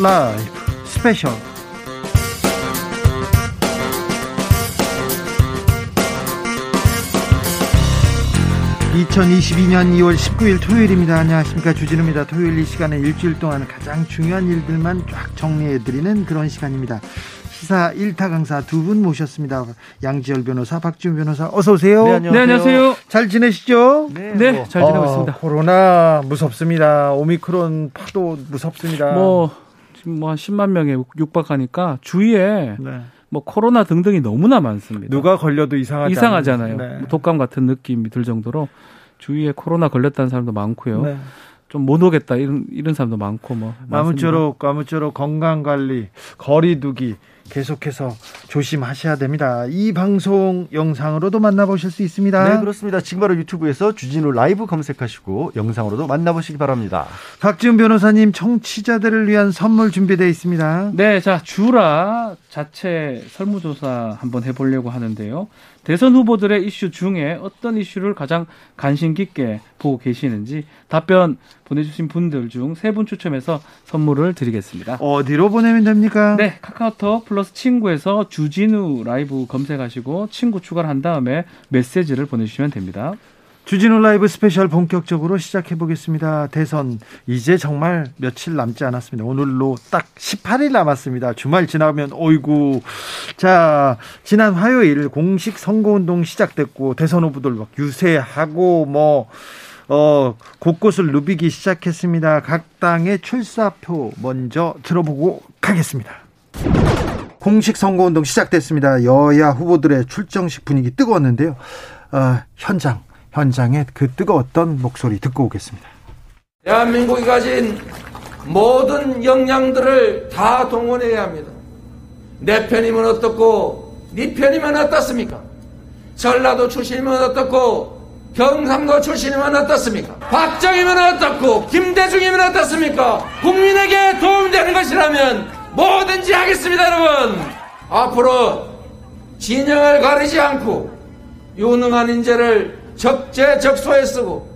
라이브 스페셜 2022년 2월 19일 토요일입니다. 안녕하십니까. 주진우입니다. 토요일 이 시간에 일주일 동안 가장 중요한 일들만 쫙 정리해드리는 그런 시간입니다. 시사 1타 강사 두 분 모셨습니다. 양지열 변호사, 박지훈 변호사, 어서 오세요. 네, 안녕하세요. 네, 안녕하세요. 잘 지내시죠? 네, 네 뭐. 잘 지내고 어, 있습니다. 코로나 무섭습니다. 오미크론 파도 무섭습니다. 뭐 뭐 10만 명에 육박하니까 주위에 네. 뭐 코로나 등등이 너무나 많습니다. 누가 걸려도 이상하지 이상하잖아요. 네. 뭐 독감 같은 느낌이 들 정도로 주위에 코로나 걸렸다는 사람도 많고요. 네. 좀못 오겠다 이런 이런 사람도 많고 뭐 아무쪼록 아무쪼록 건강 관리 거리두기 계속해서 조심하셔야 됩니다. 이 방송 영상으로도 만나보실 수 있습니다. 네, 그렇습니다. 지금 바로 유튜브에서 주진우 라이브 검색하시고 영상으로도 만나보시기 바랍니다. 박지훈 변호사님, 청취자들을 위한 선물 준비되어 있습니다. 네, 자, 주라 자체 설문조사 한번 해보려고 하는데요. 대선 후보들의 이슈 중에 어떤 이슈를 가장 관심 깊게 보고 계시는지 답변 보내주신 분들 중 세 분 추첨해서 선물을 드리겠습니다. 어디로 보내면 됩니까? 네, 카카오톡 플러스 친구에서 주진우 라이브 검색하시고 친구 추가를 한 다음에 메시지를 보내주시면 됩니다. 주진우 라이브 스페셜 본격적으로 시작해 보겠습니다. 대선 이제 정말 며칠 남지 않았습니다. 오늘로 딱 18일 남았습니다. 주말 지나면 어이구. 자, 지난 화요일 공식 선거 운동 시작됐고 대선 후보들 막 유세하고 뭐 어, 곳곳을 누비기 시작했습니다. 각 당의 출사표 먼저 들어보고 가겠습니다. 공식 선거운동 시작됐습니다. 여야 후보들의 출정식 분위기 뜨거웠는데요. 어, 현장 현장의 그 뜨거웠던 목소리 듣고 오겠습니다. 대한민국이 가진 모든 역량들을 다 동원해야 합니다. 내 편이면 어떻고 네 편이면 어떻습니까? 전라도 출신이면 어떻고 경상도 출신이면 어떻습니까? 박정희면 어떻고 김대중이면 어떻습니까? 국민에게 도움되는 것이라면 뭐든지 하겠습니다 여러분 앞으로 진영을 가리지 않고 유능한 인재를 적재적소에 쓰고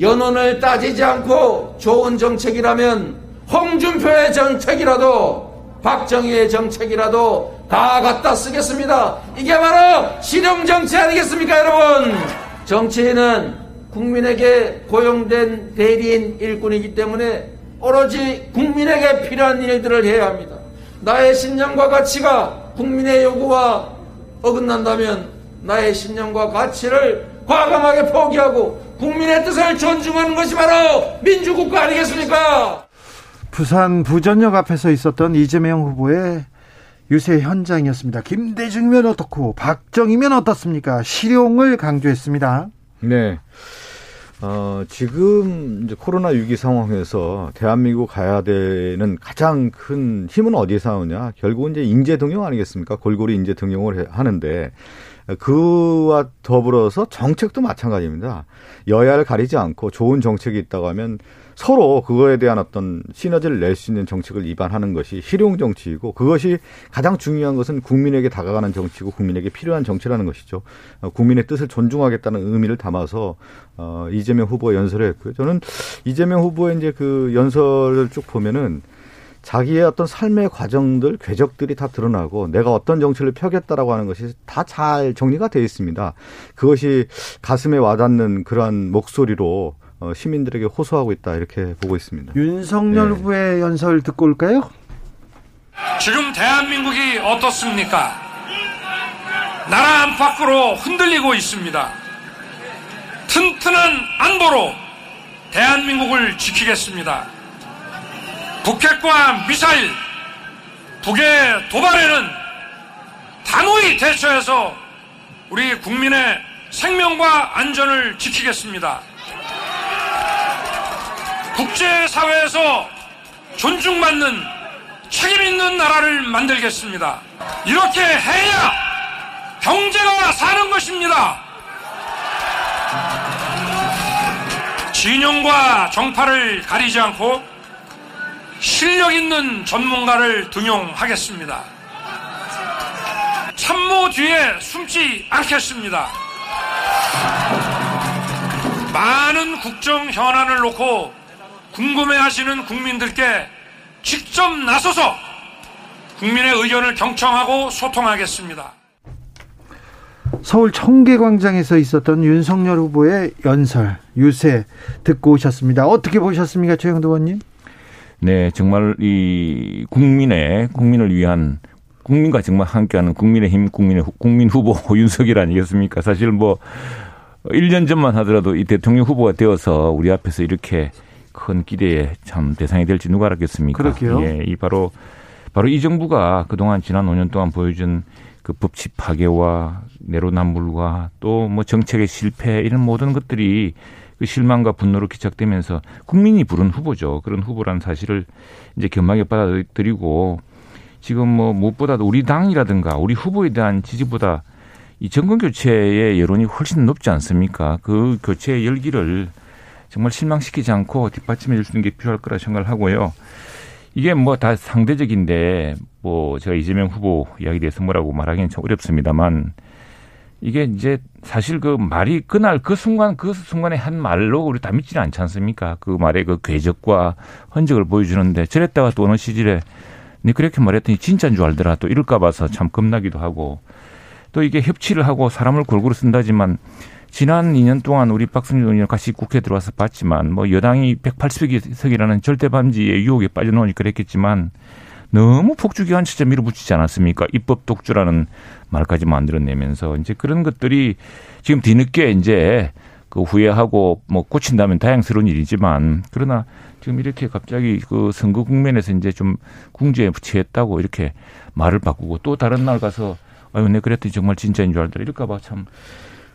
연원을 따지지 않고 좋은 정책이라면 홍준표의 정책이라도 박정희의 정책이라도 다 갖다 쓰겠습니다. 이게 바로 실용정치 아니겠습니까 여러분? 정치인은 국민에게 고용된 대리인 일꾼이기 때문에 오로지 국민에게 필요한 일들을 해야 합니다. 나의 신념과 가치가 국민의 요구와 어긋난다면 나의 신념과 가치를 과감하게 포기하고 국민의 뜻을 존중하는 것이 바로 민주국가 아니겠습니까? 부산 부전역 앞에서 있었던 이재명 후보의 유세 현장이었습니다. 김대중이면 어떻고 박정희면 어떻습니까? 실용을 강조했습니다. 네. 어, 지금 이제 코로나 위기 상황에서 대한민국 가야 되는 가장 큰 힘은 어디에서 나오냐? 결국은 이제 인재 등용 아니겠습니까? 골고루 인재 등용을 하는데 그와 더불어서 정책도 마찬가지입니다. 여야를 가리지 않고 좋은 정책이 있다고 하면 서로 그거에 대한 어떤 시너지를 낼 수 있는 정책을 입안하는 것이 실용 정치이고 그것이 가장 중요한 것은 국민에게 다가가는 정치고 국민에게 필요한 정치라는 것이죠. 어, 국민의 뜻을 존중하겠다는 의미를 담아서 어 이재명 후보 연설을 했고요. 저는 이재명 후보의 이제 그 연설을 쭉 보면은 자기의 어떤 삶의 과정들, 궤적들이 다 드러나고 내가 어떤 정치를 펴겠다라고 하는 것이 다 잘 정리가 되어 있습니다. 그것이 가슴에 와닿는 그러한 목소리로 어, 시민들에게 호소하고 있다 이렇게 보고 있습니다. 윤석열 네. 후보의 연설 듣고 올까요? 지금 대한민국이 어떻습니까? 나라 안팎으로 흔들리고 있습니다. 튼튼한 안보로 대한민국을 지키겠습니다. 북핵과 미사일, 북의 도발에는 단호히 대처해서 우리 국민의 생명과 안전을 지키겠습니다. 국제사회에서 존중받는 책임 있는 나라를 만들겠습니다. 이렇게 해야 경제가 사는 것입니다. 진영과 정파를 가리지 않고 실력 있는 전문가를 등용하겠습니다. 참모 뒤에 숨지 않겠습니다. 많은 국정 현안을 놓고 궁금해 하시는 국민들께 직접 나서서 국민의 의견을 경청하고 소통하겠습니다. 서울 청계광장에서 있었던 윤석열 후보의 연설, 유세 듣고 오셨습니다. 어떻게 보셨습니까, 최영도 의원님? 네, 정말 이 국민의 국민을 위한 국민과 정말 함께하는 국민의 힘 국민의 후- 국민 후보 윤석열 아니겠습니까? 사실 뭐 1년 전만 하더라도 이 대통령 후보가 되어서 우리 앞에서 이렇게 큰 기대에 참 대상이 될지 누가 알았겠습니까? 그러게요. 예, 이 바로 바로 이 정부가 그동안 지난 5년 동안 보여준 그 법치 파괴와 내로남불과 또 뭐 정책의 실패 이런 모든 것들이 그 실망과 분노로 기착되면서 국민이 부른 후보죠. 그런 후보라는 사실을 이제 겸하게 받아들이고 지금 뭐 무엇보다도 우리 당이라든가 우리 후보에 대한 지지보다 이 정권 교체의 여론이 훨씬 높지 않습니까? 그 교체의 열기를 정말 실망시키지 않고 뒷받침해 줄 수 있는 게 필요할 거라 생각을 하고요. 이게 뭐 다 상대적인데 뭐 제가 이재명 후보 이야기에 대해서 뭐라고 말하기는 참 어렵습니다만 이게 이제 사실 그 말이 그날 그 순간 그 순간에 한 말로 우리 다 믿지는 않지 않습니까? 그 말의 그 궤적과 흔적을 보여주는데 저랬다가 또 어느 시절에 네 그렇게 말했더니 진짜인 줄 알더라 또 이럴까 봐서 참 겁나기도 하고 또 이게 협치를 하고 사람을 골고루 쓴다지만 지난 2년 동안 우리 박승준 의원이랑 같이 국회에 들어와서 봤지만 뭐 여당이 180석이라는 절대 반지의 유혹에 빠져나오니 그랬겠지만 너무 폭주기관차에 밀어붙이지 않았습니까? 입법 독주라는 말까지 만들어내면서 이제 그런 것들이 지금 뒤늦게 이제 그 후회하고 뭐 고친다면 다행스러운 일이지만 그러나 지금 이렇게 갑자기 그 선거 국면에서 이제 좀 궁지에 취했다고 이렇게 말을 바꾸고 또 다른 날 가서 아유 내 그랬더니 정말 진짜인 줄 알더라 이럴까봐 참.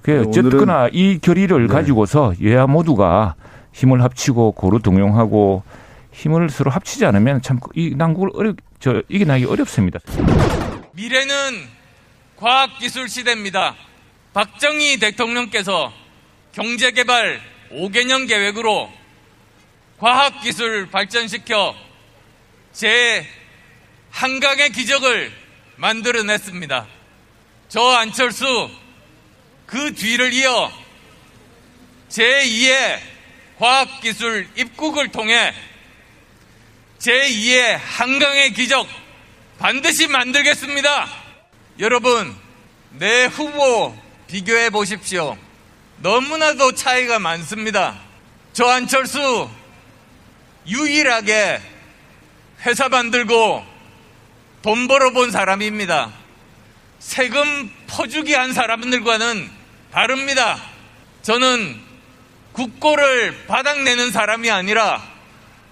그 네, 어쨌거나 이 결의를 가지고서 여야 모두가 힘을 합치고 고루 동용하고 힘을 서로 합치지 않으면 참 이 난국을 어렵 저 이겨나기 어렵습니다. 미래는 과학기술 시대입니다. 박정희 대통령께서 경제개발 5개년 계획으로 과학기술 발전시켜 제 한강의 기적을 만들어냈습니다. 저 안철수 그 뒤를 이어 제2의 과학기술 입국을 통해 제2의 한강의 기적 반드시 만들겠습니다. 여러분, 내 후보 비교해 보십시오. 너무나도 차이가 많습니다. 저 안철수 유일하게 회사 만들고 돈 벌어본 사람입니다. 세금 퍼주기 한 사람들과는 다릅니다. 저는 국고를 바닥내는 사람이 아니라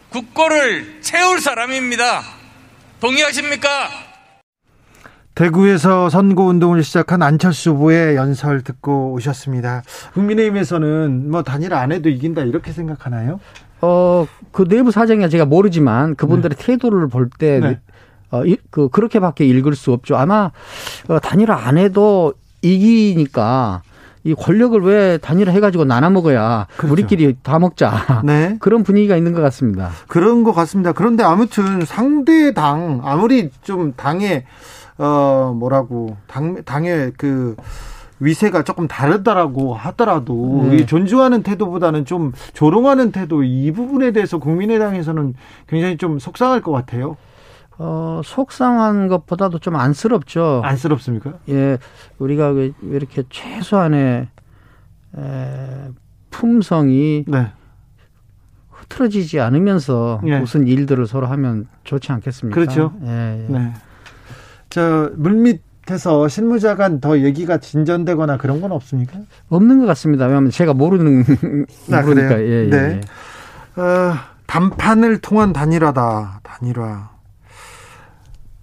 국고를 채울 사람입니다. 동의하십니까? 대구에서 선거운동을 시작한 안철수 후보의 연설 듣고 오셨습니다. 국민의힘에서는 뭐 단일 안 해도 이긴다 이렇게 생각하나요? 어, 그 내부 사정이 제가 모르지만 그분들의 태도를 볼 때, 네. 어, 이- 그, 그렇게밖에 읽을 수 없죠. 아마, 어, 단일화 안 해도 이기니까 이 권력을 왜 단일화 해가지고 나눠 먹어야 그렇죠. 우리끼리 다 먹자. 네. 그런 분위기가 있는 것 같습니다. 그런 것 같습니다. 그런데 아무튼 상대 당 아무리 좀 당의 어 뭐라고 당 당의 그 위세가 조금 다르다라고 하더라도 네. 이 존중하는 태도보다는 좀 조롱하는 태도 이 부분에 대해서 국민의당에서는 굉장히 좀 속상할 것 같아요. 어, 속상한 것보다도 좀 안쓰럽죠. 안쓰럽습니까? 예, 우리가 왜 이렇게 최소한의 에, 품성이 네. 흐트러지지 않으면서 예. 무슨 일들을 서로 하면 좋지 않겠습니까? 그렇죠. 예, 예. 네. 저 물밑에서 실무자간 더 얘기가 진전되거나 그런 건 없습니까? 없는 것 같습니다. 왜냐하면 제가 모르는 아, 모르니까? 예, 예, 네. 예. 어, 단판을 통한 단일화다. 단일화.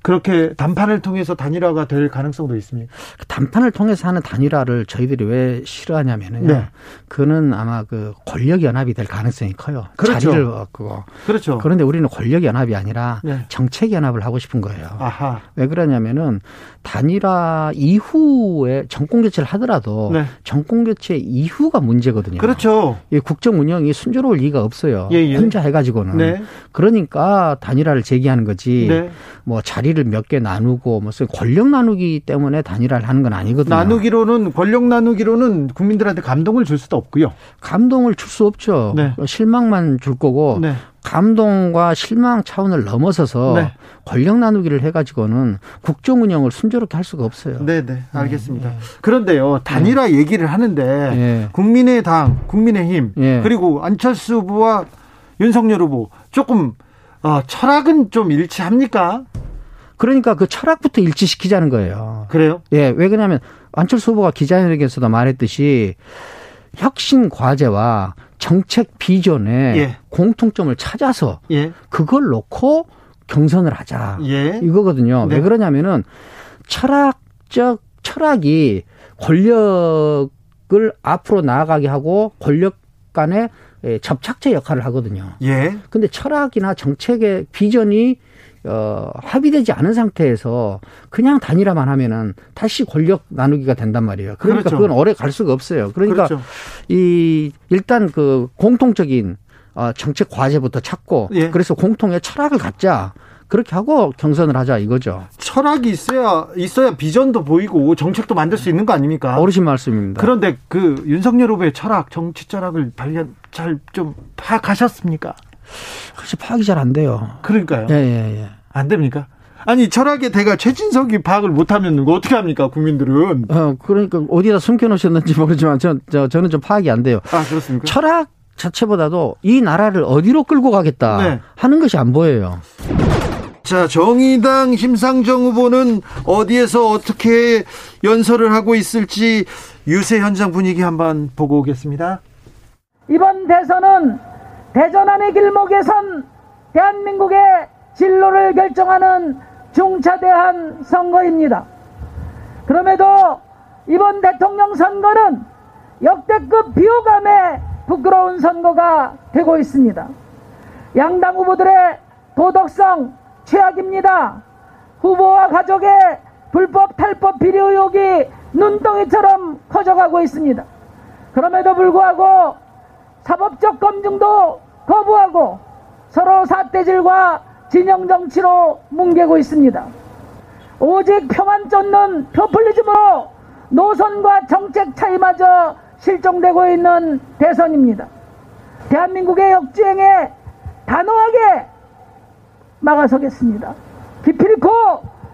그렇게 단판을 통해서 단일화가 될 가능성도 있습니까? 그 단판을 통해서 하는 단일화를 저희들이 왜 싫어하냐면요. 네. 그는 아마 그 권력 연합이 될 가능성이 커요. 그렇죠. 자리를 얻고. 그렇죠. 그런데 우리는 권력 연합이 아니라 네. 정책 연합을 하고 싶은 거예요. 아하. 왜 그러냐면은 단일화 이후에 정권 교체를 하더라도 네. 정권 교체 이후가 문제거든요. 그렇죠. 이 국정 운영이 순조로울 리가 없어요. 예, 예. 혼자 해가지고는. 네. 그러니까 단일화를 제기하는 거지. 네. 뭐 자리 를 자리를 몇 개 나누고 무슨 권력 나누기 때문에 단일화를 하는 건 아니거든요. 나누기로는 권력 나누기로는 국민들한테 감동을 줄 수도 없고요. 감동을 줄 수 없죠. 네. 실망만 줄 거고 네. 감동과 실망 차원을 넘어서서 네. 권력 나누기를 해가지고는 국정 운영을 순조롭게 할 수가 없어요. 네, 네, 알겠습니다. 그런데요, 단일화 얘기를 하는데 예. 국민의당, 국민의힘 예. 그리고 안철수 후보와 윤석열 후보 조금 어, 철학은 좀 일치합니까? 그러니까 그 철학부터 일치시키자는 거예요. 그래요? 예, 왜 그러냐면 안철수 후보가 기자회견에서도 말했듯이 혁신 과제와 정책 비전에 예. 공통점을 찾아서 예, 그걸 놓고 경선을 하자. 예. 이거거든요. 네. 왜 그러냐면은 철학적 철학이 권력을 앞으로 나아가게 하고 권력 간의 예, 접착제 역할을 하거든요. 예. 근데 철학이나 정책의 비전이 어, 합의되지 않은 상태에서 그냥 단일화만 하면은 다시 권력 나누기가 된단 말이에요. 그러니까 그렇죠. 그건 오래 갈 수가 없어요. 그러니까 그렇죠. 이 일단 그 공통적인 어, 정책 과제부터 찾고 예. 그래서 공통의 철학을 갖자. 그렇게 하고 경선을 하자 이거죠. 철학이 있어야 있어야 비전도 보이고 정책도 만들 수 있는 거 아닙니까? 어르신 말씀입니다. 그런데 그 윤석열 후보의 철학, 정치 철학을 발견 잘 좀 파악하셨습니까? 사실 파악이 잘 안 돼요. 그러니까요. 예, 예, 예. 안 됩니까? 아니 철학의 대가 최진석이 파악을 못하면 어떻게 합니까 국민들은? 어, 그러니까 어디다 숨겨놓으셨는지 모르지만 저, 저, 저는 좀 파악이 안 돼요. 아 그렇습니까? 철학 자체보다도 이 나라를 어디로 끌고 가겠다 네. 하는 것이 안 보여요. 자 정의당 심상정 후보는 어디에서 어떻게 연설을 하고 있을지 유세 현장 분위기 한번 보고 오겠습니다. 이번 대선은 대전안의 길목에선 대한민국의 진로를 결정하는 중차대한 선거입니다. 그럼에도 이번 대통령 선거는 역대급 비호감의 부끄러운 선거가 되고 있습니다. 양당 후보들의 도덕성 최악입니다. 후보와 가족의 불법 탈법 비리 의혹이 눈덩이처럼 커져가고 있습니다. 그럼에도 불구하고 사법적 검증도 거부하고 서로 사태질과 진영 정치로 뭉개고 있습니다. 오직 표만 쫓는 표퓰리즘으로 노선과 정책 차이마저 실종되고 있는 대선입니다. 대한민국의 역주행에 단호하게 막아서겠습니다. 기필코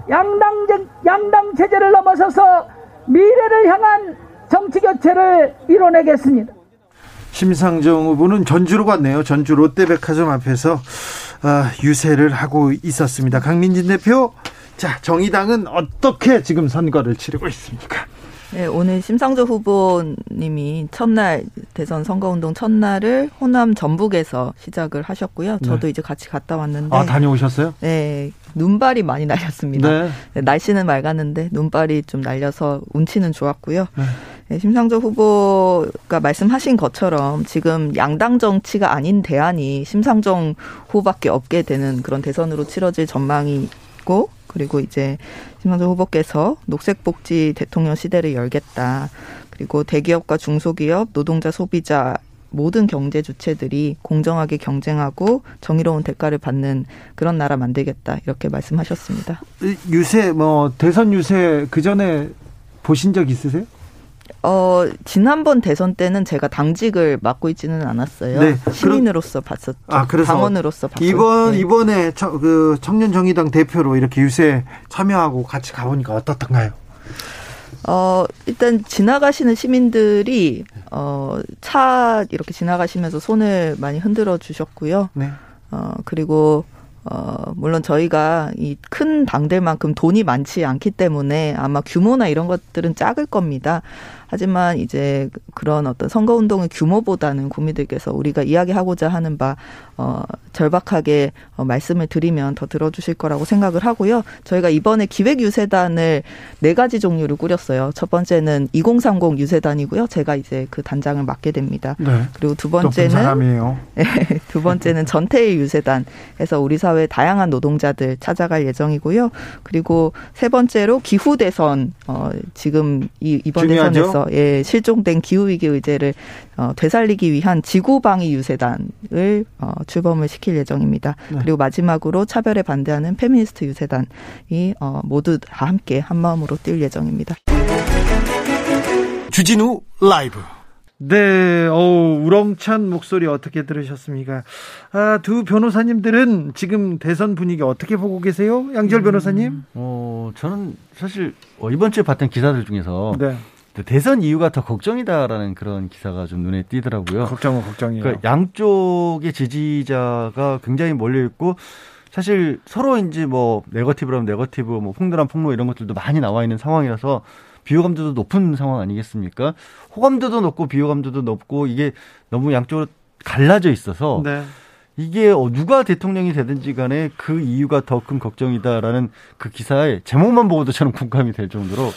양당, 제- 양당 체제를 넘어서서 미래를 향한 정치 교체를 이뤄내겠습니다. 심상정 후보는 전주로 갔네요. 전주 롯데백화점 앞에서 아, 유세를 하고 있었습니다. 강민진 대표, 자 정의당은 어떻게 지금 선거를 치르고 있습니까? 네, 오늘 심상조 후보님이 첫날 대선 선거운동 첫날을 호남 전북에서 시작을 하셨고요. 저도 네. 이제 같이 갔다 왔는데 아 다녀오셨어요? 네, 눈발이 많이 날렸습니다. 네. 네, 날씨는 맑았는데 눈발이 좀 날려서 운치는 좋았고요. 네. 네, 심상조 후보가 말씀하신 것처럼 지금 양당 정치가 아닌 대안이 심상정 후보밖에 없게 되는 그런 대선으로 치러질 전망이 있고 그리고 이제 심상정 후보께서 녹색복지 대통령 시대를 열겠다. 그리고 대기업과 중소기업, 노동자, 소비자 모든 경제 주체들이 공정하게 경쟁하고 정의로운 대가를 받는 그런 나라 만들겠다 이렇게 말씀하셨습니다. 이 유세 뭐 대선 유세 그 전에 보신 적 있으세요? 어, 지난번 대선 때는 제가 당직을 맡고 있지는 않았어요. 네. 시민으로서 봤었죠. 아 그래서 당원으로서 봤었죠. 이번 네. 이번에 저, 그 청년 정의당 대표로 이렇게 유세 참여하고 같이 가보니까 어떻던가요? 어, 일단 지나가시는 시민들이 어, 차 이렇게 지나가시면서 손을 많이 흔들어 주셨고요. 네. 어, 그리고 어, 물론 저희가 이 큰 당들만큼 돈이 많지 않기 때문에 아마 규모나 이런 것들은 작을 겁니다. 하지만 이제 그런 어떤 선거 운동의 규모보다는 국민들께서 우리가 이야기하고자 하는 바, 어, 절박하게 어, 말씀을 드리면 더 들어주실 거라고 생각을 하고요. 저희가 이번에 기획 유세단을 네 가지 종류를 꾸렸어요. 첫 번째는 2030 유세단이고요. 제가 이제 그 단장을 맡게 됩니다. 네. 그리고 두 번째는. 네, 두 번째는 전태일 유세단 해서 우리 사회 사회 다양한 노동자들 찾아갈 예정이고요. 그리고 세 번째로 기후 대선 어 지금 이 이번 중요하죠? 대선에서 예 실종된 기후 위기 의제를 어 되살리기 위한 지구 방위 유세단을 어 출범을 시킬 예정입니다. 네. 그리고 마지막으로 차별에 반대하는 페미니스트 유세단이 어 모두 다 함께 한 마음으로 뛸 예정입니다. 주진우 라이브. 네, 어우, 우렁찬 목소리 어떻게 들으셨습니까? 아, 두 변호사님들은 지금 대선 분위기 어떻게 보고 계세요? 양지열 변호사님? 어, 저는 사실 어, 이번 주에 봤던 기사들 중에서 네. 대선 이유가 더 걱정이다라는 그런 기사가 좀 눈에 띄더라고요. 걱정은 걱정이에요. 그러니까 양쪽의 지지자가 굉장히 몰려 있고 사실 서로 이제 뭐 네거티브라면 네거티브, 뭐 폭로란 폭로 이런 것들도 많이 나와 있는 상황이라서 비호감도도 높은 상황 아니겠습니까? 호감도도 높고 비호감도도 높고 이게 너무 양쪽으로 갈라져 있어서 네. 이게 어, 누가 대통령이 되든지 간에 그 이유가 더 큰 걱정이다라는 그 기사의 제목만 보고도 저는 공감이 될 정도로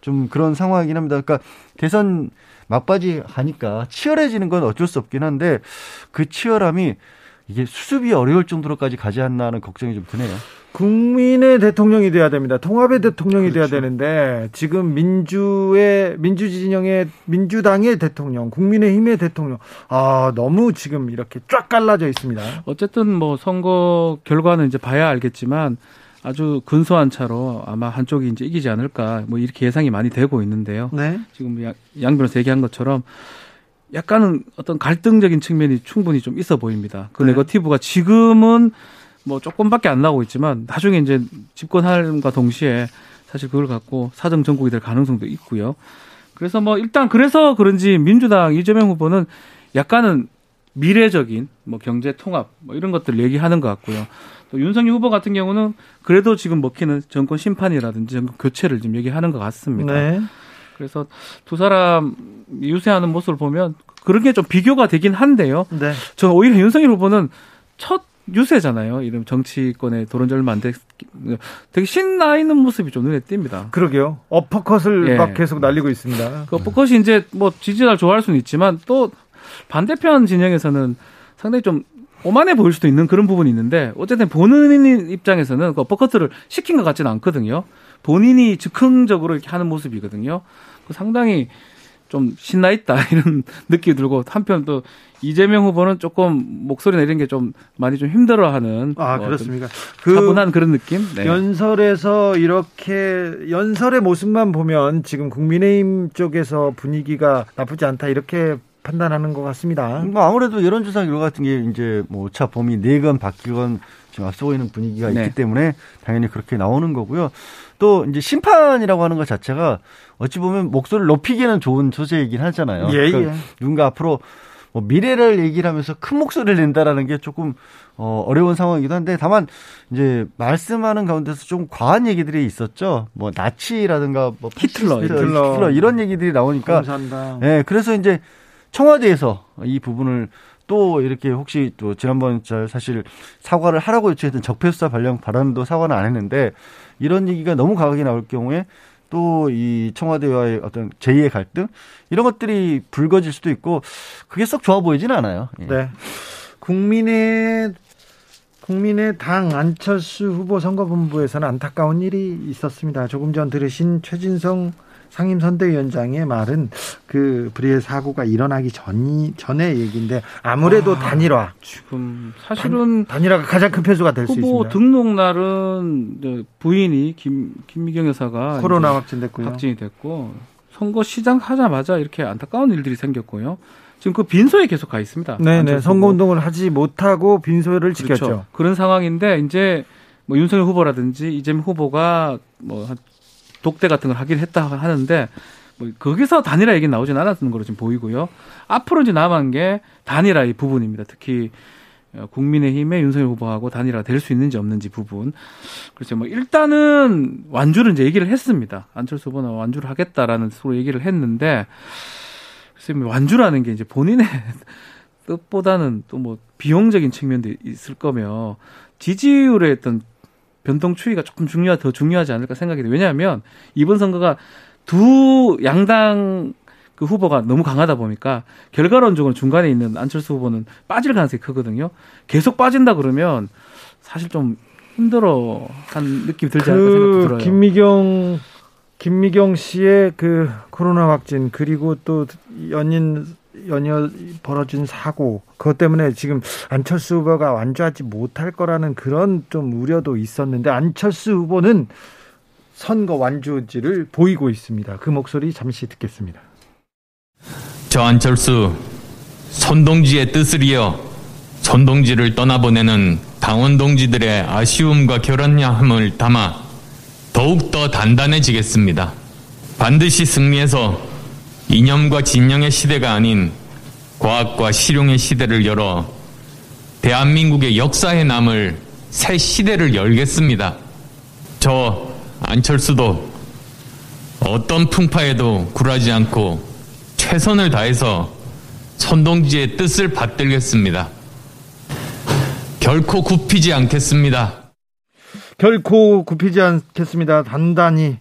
좀 그런 상황이긴 합니다. 그러니까 대선 막바지 하니까 치열해지는 건 어쩔 수 없긴 한데 그 치열함이 이게 수습이 어려울 정도로까지 가지 않나 하는 걱정이 좀 드네요. 국민의 대통령이 돼야 됩니다. 통합의 대통령이 돼야 그렇죠. 되는데 지금 민주의 민주진영의 민주당의 대통령, 국민의힘의 대통령 아 너무 지금 이렇게 쫙 갈라져 있습니다. 어쨌든 뭐 선거 결과는 이제 봐야 알겠지만 아주 근소한 차로 아마 한쪽이 이제 이기지 않을까 뭐 이렇게 예상이 많이 되고 있는데요. 네. 지금 양, 양 변호사 얘기한 것처럼 약간은 어떤 갈등적인 측면이 충분히 좀 있어 보입니다. 그 네. 네거티브가 지금은 뭐 조금밖에 안 나오고 있지만 나중에 이제 집권함과 동시에 사실 그걸 갖고 사정 전국이 될 가능성도 있고요. 그래서 뭐 일단 그래서 그런지 민주당 이재명 후보는 약간은 미래적인 뭐 경제 통합 뭐 이런 것들 얘기하는 것 같고요. 또 윤석열 후보 같은 경우는 그래도 지금 먹히는 정권 심판이라든지 정권 교체를 지금 얘기하는 것 같습니다. 네. 그래서 두 사람 유세하는 모습을 보면 그런 게 좀 비교가 되긴 한데요. 네. 저는 오히려 윤석열 후보는 첫 유세잖아요. 이름 정치권에 들어온 지 얼마 안 됐, 되게 신나 있는 모습이 좀 눈에 띕니다. 그러게요. 어퍼컷을 예. 막 계속 날리고 있습니다. 그 포컷이 이제 뭐 지지자를 좋아할 수는 있지만 또 반대편 진영에서는 상당히 좀 오만해 보일 수도 있는 그런 부분이 있는데 어쨌든 보는 입장에서는 그 어퍼커트를 시킨 것 같지는 않거든요. 본인이 즉흥적으로 이렇게 하는 모습이거든요. 그 상당히 좀 신나 있다 이런 느낌이 들고 한편 또 이재명 후보는 조금 목소리나 이런 게좀 많이 좀 힘들어하는 아 뭐 그렇습니까? 어떤 차분한 그런 느낌. 네. 연설에서 이렇게 연설의 모습만 보면 지금 국민의힘 쪽에서 분위기가 나쁘지 않다 이렇게 판단하는 것 같습니다. 뭐 아무래도 여론조사 결과 같은 게 이제 뭐 오차 범위 네건 바뀌건 지금 앞서고 있는 분위기가 네. 있기 때문에 당연히 그렇게 나오는 거고요. 또 이제 심판이라고 하는 것 자체가 어찌 보면 목소리를 높이기에는 좋은 소재이긴 하잖아요. 예, 그러니까 예. 누군가 앞으로 뭐 미래를 얘기를 하면서 큰 목소리를 낸다라는 게 조금 어, 어려운 상황이기도 한데 다만 이제 말씀하는 가운데서 좀 과한 얘기들이 있었죠. 뭐 나치라든가 뭐 히틀러, 파시스트, 히틀러. 히틀러 이런 얘기들이 나오니까 공산당. 네, 그래서 이제 청와대에서 이 부분을 또 이렇게 혹시 또 지난번 저 사실 사과를 하라고 요청했던 적폐수사 발령 발언도 사과는 안 했는데 이런 얘기가 너무 강하게 나올 경우에 또 이 청와대와의 어떤 제2의 갈등 이런 것들이 불거질 수도 있고 그게 썩 좋아 보이지는 않아요. 예. 네. 국민의 국민의 당 안철수 후보 선거본부에서는 안타까운 일이 있었습니다. 조금 전 들으신 최진성 상임선대위원장의 말은 그 불의의 사고가 일어나기 전이 전의 얘기인데 아무래도 단일화 지금 사실은 단, 일화가 가장 큰 변수가 될수 후보 있습니다. 등록 날은 부인이 김 김미경 여사가 코로나 확진됐고요. 확진이 됐고 선거 시작하자마자 이렇게 안타까운 일들이 생겼고요. 지금 그 빈소에 계속 가 있습니다. 네네 안철수 선거 후보. 운동을 하지 못하고 빈소를 지켰죠. 그렇죠. 그런 상황인데 이제 뭐 윤석열 후보라든지 이재명 후보가 뭐한 독대 같은 걸 하긴 했다 하는데 뭐 거기서 단일화 얘기 나오진 않았는 걸로 지금 보이고요. 앞으로 이제 남은 게 단일화 이 부분입니다. 특히 어, 국민의힘의 윤석열 후보하고 단일화 될 수 있는지 없는지 부분. 그렇죠. 뭐 일단은 완주를 이제 얘기를 했습니다. 안철수 후보는 완주를 하겠다라는 식으로 얘기를 했는데 글쎄 뭐 완주라는 게 이제 본인의 뜻보다는 또 뭐 비용적인 측면도 있을 거며 지지율의 어떤 변동 추이가 조금 중요하 더 중요하지 않을까 생각이 돼요. 왜냐하면 이번 선거가 두 양당 그 후보가 너무 강하다 보니까 결과론적으로 중간에 있는 안철수 후보는 빠질 가능성이 크거든요. 계속 빠진다 그러면 사실 좀 힘들어 한 느낌이 들지 그 않을까 생각도 들어요. 김미경 김미경 씨의 그 코로나 확진 그리고 또 연인 연이어 벌어진 사고 그것 때문에 지금 안철수 후보가 완주하지 못할 거라는 그런 좀 우려도 있었는데 안철수 후보는 선거 완주지를 보이고 있습니다. 그 목소리 잠시 듣겠습니다. 저 안철수 손동지의 뜻을 이어 손동지를 떠나보내는 당원 동지들의 아쉬움과 결연함을 담아 더욱더 단단해지겠습니다. 반드시 승리해서 이념과 진영의 시대가 아닌 과학과 실용의 시대를 열어 대한민국의 역사에 남을 새 시대를 열겠습니다. 저 안철수도 어떤 풍파에도 굴하지 않고 최선을 다해서 선동지의 뜻을 받들겠습니다. 결코 굽히지 않겠습니다. 결코 굽히지 않겠습니다. 단단히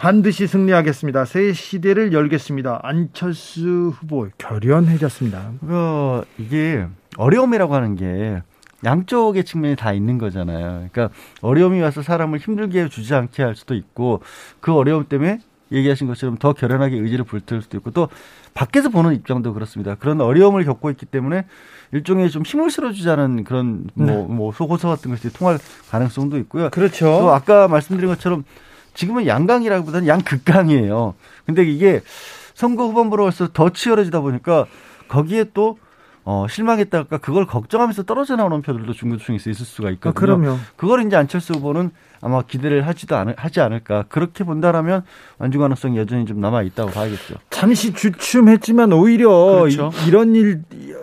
반드시 승리하겠습니다. 새 시대를 열겠습니다. 안철수 후보 결연해졌습니다. 그 이게 어려움이라고 하는 게 양쪽의 측면이 다 있는 거잖아요. 그러니까 어려움이 와서 사람을 힘들게 주지 않게 할 수도 있고 그 어려움 때문에 얘기하신 것처럼 더 결연하게 의지를 불태울 수도 있고 또 밖에서 보는 입장도 그렇습니다. 그런 어려움을 겪고 있기 때문에 일종의 좀 힘을 실어주자는 그런 뭐, 네. 뭐 소고서 같은 것이 통할 가능성도 있고요. 그렇죠. 또 아까 말씀드린 것처럼 지금은 양강이라기보다는 양극강이에요. 근데 이게 선거 후반부로서 더 치열해지다 보니까 거기에 또 어, 실망했다가 그걸 걱정하면서 떨어져 나오는 표들도 중도층에서 있을 수가 있거든요. 아, 그럼요. 그걸 이제 안철수 후보는 아마 기대를 하지도 않, 하지 않을까. 그렇게 본다라면 완주 가능성이 여전히 좀 남아 있다고 봐야겠죠. 잠시 주춤했지만 오히려 그렇죠. 이, 런 일,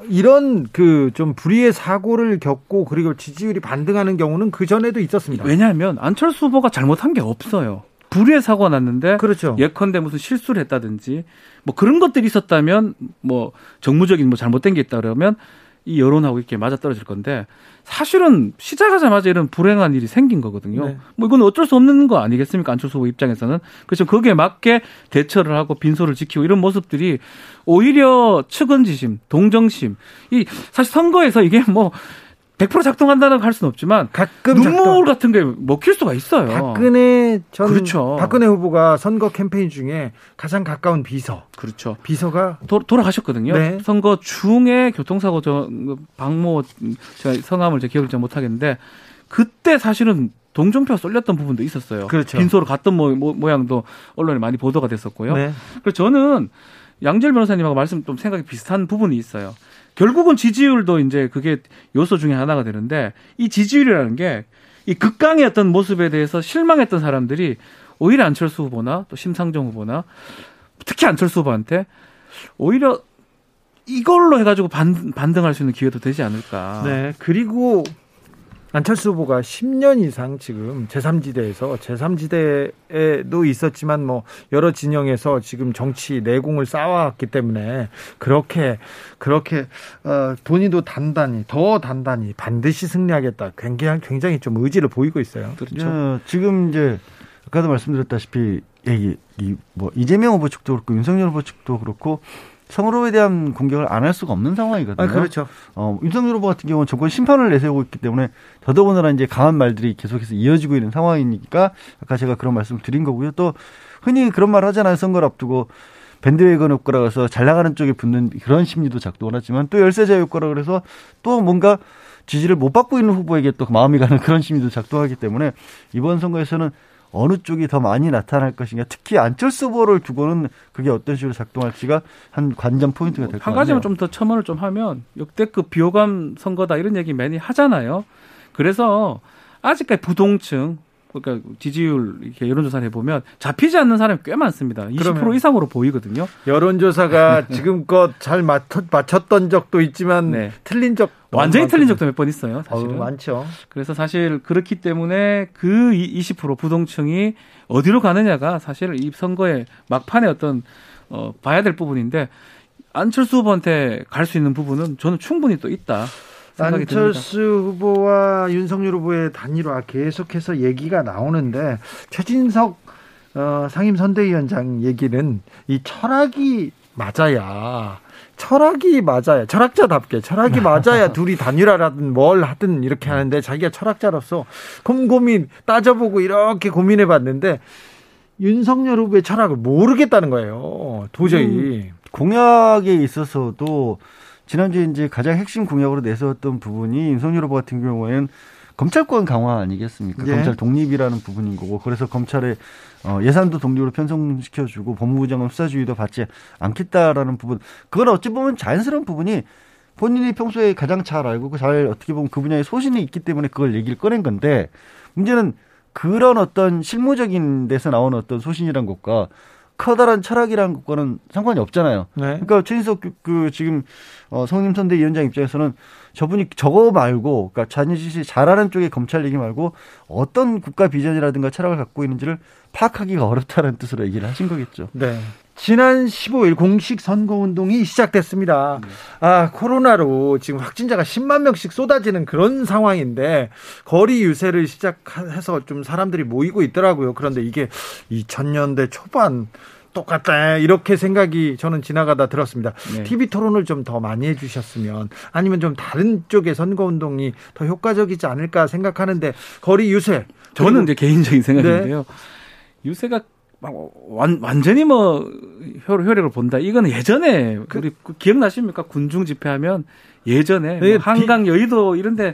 이런 그 좀 불의의 사고를 겪고 그리고 지지율이 반등하는 경우는 그 전에도 있었습니다. 왜냐하면 안철수 후보가 잘못한 게 없어요. 불의의 사고가 났는데 그렇죠. 예컨대 무슨 실수를 했다든지 뭐 그런 것들이 있었다면 뭐 정무적인 뭐 잘못된 게 있다 그러면 이 여론하고 이렇게 맞아 떨어질 건데 사실은 시작하자마자 이런 불행한 일이 생긴 거거든요. 네. 뭐 이건 어쩔 수 없는 거 아니겠습니까? 안철수 후보 입장에서는. 그렇죠. 거기에 맞게 대처를 하고 빈소를 지키고 이런 모습들이 오히려 측은지심, 동정심. 이 사실 선거에서 이게 뭐 100% 작동한다는 할 수는 없지만 가끔 눈물 작동. 같은 게 먹힐 수가 있어요. 박근혜 전 그렇죠. 박근혜 후보가 선거 캠페인 중에 가장 가까운 비서 그렇죠. 비서가 도, 돌아가셨거든요. 네. 선거 중에 교통사고 저 박모 제가 성함을 제 기억을 잘 못하겠는데 그때 사실은 동정표가 쏠렸던 부분도 있었어요. 그렇죠. 빈소로 갔던 모, 모 양도 언론에 많이 보도가 됐었고요. 네. 그래서 저는 양절 변호사님하고 말씀 좀 생각이 비슷한 부분이 있어요. 결국은 지지율도 이제 그게 요소 중에 하나가 되는데 이 지지율이라는 게 이 극강의 어떤 모습에 대해서 실망했던 사람들이 오히려 안철수 후보나 또 심상정 후보나 특히 안철수 후보한테 오히려 이걸로 해가지고 반, 반등할 수 있는 기회도 되지 않을까. 네. 그리고 안철수 후보가 10년 이상 지금 제3지대에서 제3지대에도 있었지만 뭐 여러 진영에서 지금 정치 내공을 쌓아왔기 때문에 그렇게 그렇게 어 본인도 단단히 더 단단히 반드시 승리하겠다. 굉장히 굉장히 좀 의지를 보이고 있어요. 그렇죠. 어, 지금 이제 아까도 말씀드렸다시피 이, 이, 뭐 이재명 후보 측도 그렇고 윤석열 후보 측도 그렇고 성으로에 대한 공격을 안 할 수가 없는 상황이거든요. 아, 그렇죠. 어, 윤석열 후보 같은 경우는 정권 심판을 내세우고 있기 때문에 더더군다나 이제 강한 말들이 계속해서 이어지고 있는 상황이니까 아까 제가 그런 말씀을 드린 거고요. 또 흔히 그런 말 하잖아요. 선거를 앞두고 밴드웨건 효과라 그래서 잘 나가는 쪽에 붙는 그런 심리도 작동을 하지만 또 열세자 효과라 그래서 또 뭔가 지지를 못 받고 있는 후보에게 또 마음이 가는 그런 심리도 작동하기 때문에 이번 선거에서는 어느 쪽이 더 많이 나타날 것인가 특히 안철수 후보를 두고는 그게 어떤 식으로 작동할지가 한 관전 포인트가 될것 같아요. 한 가지만 좀 더 첨언을 좀 하면 역대급 비호감 선거다 이런 얘기 많이 하잖아요. 그래서 아직까지 부동층 그러니까 지지율 이렇게 여론조사를 해보면 잡히지 않는 사람이 꽤 많습니다. 20% 이상으로 보이거든요. 여론조사가 지금껏 잘 맞췄, 던 적도 있지만 네. 틀린 적 완전히 많거든요. 틀린 적도 몇 번 있어요. 사실은 어 많죠. 그래서 사실 그렇기 때문에 그 20% 부동층이 어디로 가느냐가 사실 이 선거의 막판에 어떤 어, 봐야 될 부분인데 안철수 후보한테 갈 수 있는 부분은 저는 충분히 또 있다. 안철수 듭니다. 후보와 윤석열 후보의 단일화 계속해서 얘기가 나오는데 최진석 어, 상임선대위원장 얘기는 이 철학이 맞아야 철학이 맞아야 철학자답게 철학이 맞아야 둘이 단일화라든 뭘 하든 이렇게 하는데 자기가 철학자로서 곰곰이 따져보고 이렇게 고민해 봤는데 윤석열 후보의 철학을 모르겠다는 거예요. 도저히. 음, 공약에 있어서도 지난주에 이제 가장 핵심 공약으로 내세웠던 부분이 윤석열 후보 같은 경우에는 검찰권 강화 아니겠습니까? 예. 검찰 독립이라는 부분인 거고 그래서 검찰의 어, 예산도 독립으로 편성시켜주고 법무부 장관 수사주의도 받지 않겠다라는 부분 그건 어찌 보면 자연스러운 부분이 본인이 평소에 가장 잘 알고 그잘 어떻게 보면 그 분야에 소신이 있기 때문에 그걸 얘기를 꺼낸 건데 문제는 그런 어떤 실무적인 데서 나오는 어떤 소신이란 것과 커다란 철학이라는 것과는 상관이 없잖아요. 네. 그러니까 최인석 그, 그 지금 어, 성임선대 위원장 입장에서는 저분이 저거 말고 그러니까 자녀짓이 잘하는 쪽의 검찰 얘기 말고 어떤 국가 비전이라든가 철학을 갖고 있는지를 파악하기가 어렵다는 뜻으로 얘기를 하신 거겠죠. 네. 지난 15일 공식 선거 운동이 시작됐습니다. 아, 코로나로 지금 확진자가 10만 명씩 쏟아지는 그런 상황인데, 거리 유세를 시작해서 좀 사람들이 모이고 있더라고요. 그런데 이게 2000년대 초반 똑같다. 이렇게 생각이 저는 지나가다 들었습니다. 네. TV 토론을 좀 더 많이 해주셨으면, 아니면 좀 다른 쪽의 선거 운동이 더 효과적이지 않을까 생각하는데, 거리 유세. 저는 이제 개인적인 생각인데요. 네. 유세가 막 완, 완전히 뭐 효, 효력을 본다. 이거는 예전에 우리 그 기억나십니까? 군중 집회하면 예전에 뭐 네, 한강 여의도 이런데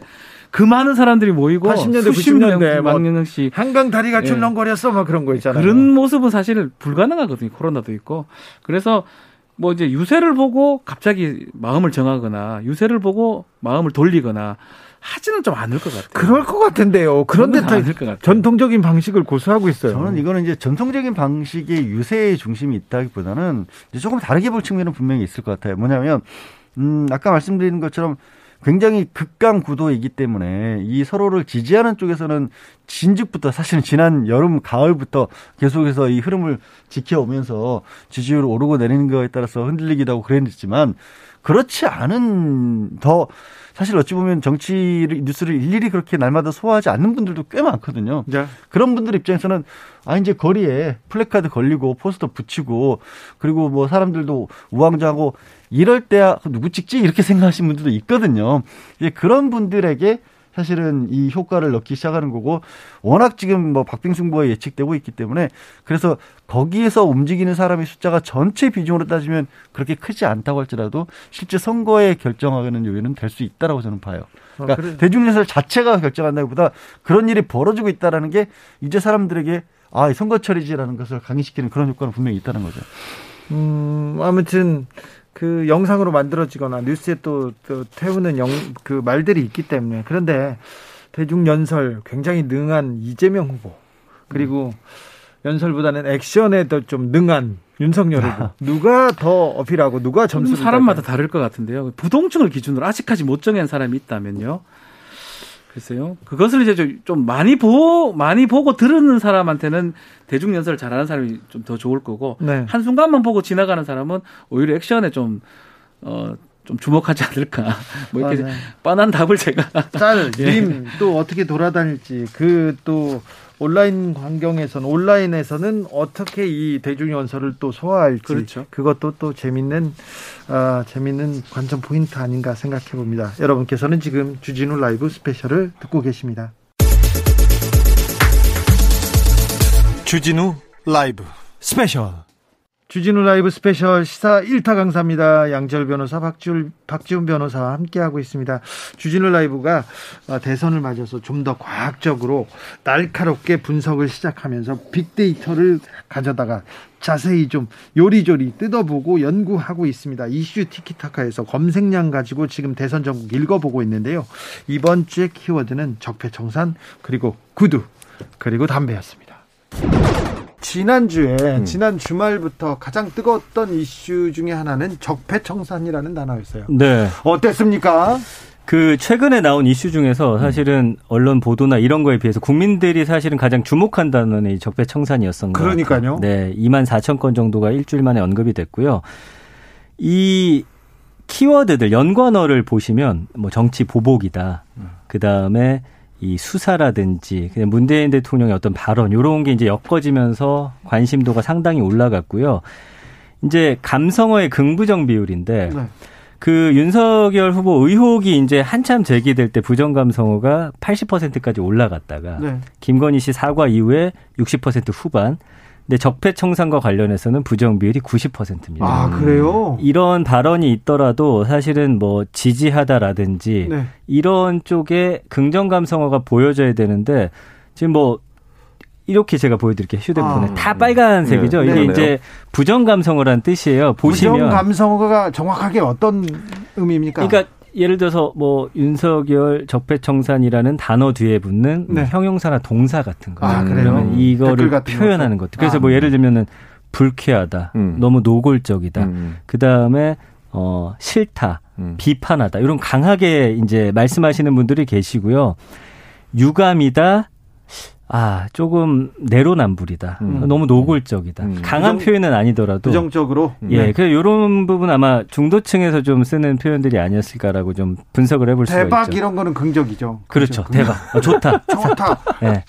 그 많은 사람들이 모이고 80년대, 수십 90년대 명, 뭐만 명씩 한강 다리가 예. 출렁거렸어. 막 그런 거 있잖아요. 그런 모습은 사실 불가능하거든요. 코로나도 있고. 그래서 뭐 이제 유세를 보고 갑자기 마음을 정하거나 유세를 보고 마음을 돌리거나 하지는 좀 않을 것 같아요. 그럴 것 같은데요. 그런데. 전통적인 방식을 고수하고 있어요. 저는 이거는 이제 전통적인 방식의 유세의 중심이 있다기보다는 이제 조금 다르게 볼 측면은 분명히 있을 것 같아요. 뭐냐면 음 아까 말씀드린 것처럼 굉장히 극강 구도이기 때문에 이 서로를 지지하는 쪽에서는 진즉부터 사실은 지난 여름 가을부터 계속해서 이 흐름을 지켜오면서 지지율 오르고 내리는 거에 따라서 흔들리기도 하고 그랬지만 그렇지 않은 더 사실 어찌 보면 정치 뉴스를 일일이 그렇게 날마다 소화하지 않는 분들도 꽤 많거든요. 네. 그런 분들 입장에서는 아 이제 거리에 플래카드 걸리고 포스터 붙이고 그리고 뭐 사람들도 우왕좌왕하고 이럴 때 누구 찍지 이렇게 생각하시는 분들도 있거든요. 이제 그런 분들에게 사실은 이 효과를 내기 시작하는 거고 워낙 지금 뭐 박빙승부가 예측되고 있기 때문에 그래서 거기에서 움직이는 사람의 숫자가 전체 비중으로 따지면 그렇게 크지 않다고 할지라도 실제 선거에 결정하는 요인은 될 수 있다라고 저는 봐요. 그러니까 어, 그래. 대중예술 자체가 결정한다기보다 그런 일이 벌어지고 있다라는 게 이제 사람들에게 아, 이 선거철이지라는 것을 강의시키는 그런 효과는 분명히 있다는 거죠. 음, 아무튼 그 영상으로 만들어지거나 뉴스에 또, 또 태우는 영, 그 말들이 있기 때문에 그런데 대중 연설 굉장히 능한 이재명 후보 그리고 연설보다는 액션에 더 좀 능한 윤석열 후보 누가 더 어필하고 누가 점수를 사람마다? 다를 것 같은데요. 부동층을 기준으로 아직까지 못 정한 사람이 있다면요. 글쎄요. 그것을 이제 좀- 좀 많이 보 많이 보고 들은 사람한테는 대중 연설을 잘하는 사람이 좀 더 좋을 거고 네. 한 순간만 보고 지나가는 사람은 오히려 액션에 좀 어, 좀 주목하지 않을까. 뭐 이렇게 맞아요. 뻔한 답을 제가 짤, 예. 밈, 또 어떻게 돌아다닐지, 그 또 온라인 환경에서는, 온라인에서는 어떻게 이 대중 연설을 또 소화할지. 그렇죠. 그것도 또 재밌는, 아, 재밌는 관전 포인트 아닌가 생각해 봅니다. 여러분께서는 지금 주진우 라이브 스페셜을 듣고 계십니다. 주진우 라이브 스페셜. 주진우 라이브 스페셜 시사 1타 강사입니다. 양지열 변호사, 박지훈, 박지훈 변호사와 함께하고 있습니다. 주진우 라이브가 어, 대선을 맞아서 좀 더 과학적으로 날카롭게 분석을 시작하면서 빅데이터를 가져다가 자세히 좀 요리조리 뜯어보고 연구하고 있습니다. 이슈 티키타카에서 검색량 가지고 지금 대선 전국 읽어보고 있는데요. 이번 주의 키워드는 적폐청산 그리고 구두 그리고 담배였습니다. 지난주에 음. 지난 주말부터 가장 뜨거웠던 이슈 중에 하나는 적폐청산이라는 단어였어요. 네. 어땠습니까? 그 최근에 나온 이슈 중에서 사실은 언론 보도나 이런 거에 비해서 국민들이 사실은 가장 주목한 단어는 이 적폐 청산이었던 것 그러니까요. 네, 2만 4천 건 정도가 일주일 만에 언급이 됐고요. 이 키워드들 연관어를 보시면 뭐 정치 보복이다. 그 다음에 이 수사라든지 그냥 문재인 대통령의 어떤 발언 이런 게 이제 엮어지면서 관심도가 상당히 올라갔고요. 이제 감성어의 긍부정 비율인데 네. 그 윤석열 후보 의혹이 이제 한참 제기될 때 부정 감성어가 80%까지 올라갔다가 네. 김건희 씨 사과 이후에 60% 후반. 근데 적폐 청산과 관련해서는 부정 비율이 90%입니다. 아, 그래요? 이런 발언이 있더라도 사실은 뭐 지지하다라든지 네. 이런 쪽에 긍정 감성어가 보여져야 되는데 지금 뭐 이렇게 제가 보여드릴게요 휴대폰에 아. 다 빨간색이죠. 네. 이게 네네요. 이제 부정 감성어란 뜻이에요. 보시면 부정 감성어가 정확하게 어떤 의미입니까? 그러니까 예를 들어서 뭐 윤석열 적폐청산이라는 단어 뒤에 붙는 네. 형용사나 동사 같은 거. 아? 그러면 이거를 표현하는 것도? 것들. 그래서 아. 뭐 예를 들면은 불쾌하다, 음. 너무 노골적이다. 음. 그 다음에 어 싫다, 음. 비판하다 이런 강하게 이제 말씀하시는 분들이 계시고요. 유감이다. 아 조금 내로남불이다. 음. 너무 노골적이다. 음. 강한 부정- 표현은 아니더라도 부정적으로. 예, 네. 그 이런 부분 아마 중도층에서 좀 쓰는 표현들이 아니었을까라고 좀 분석을 해볼 수가 대박 있죠. 이런 거는 긍정이죠. 그렇죠, 대박, 어, 좋다. 좋다. 예,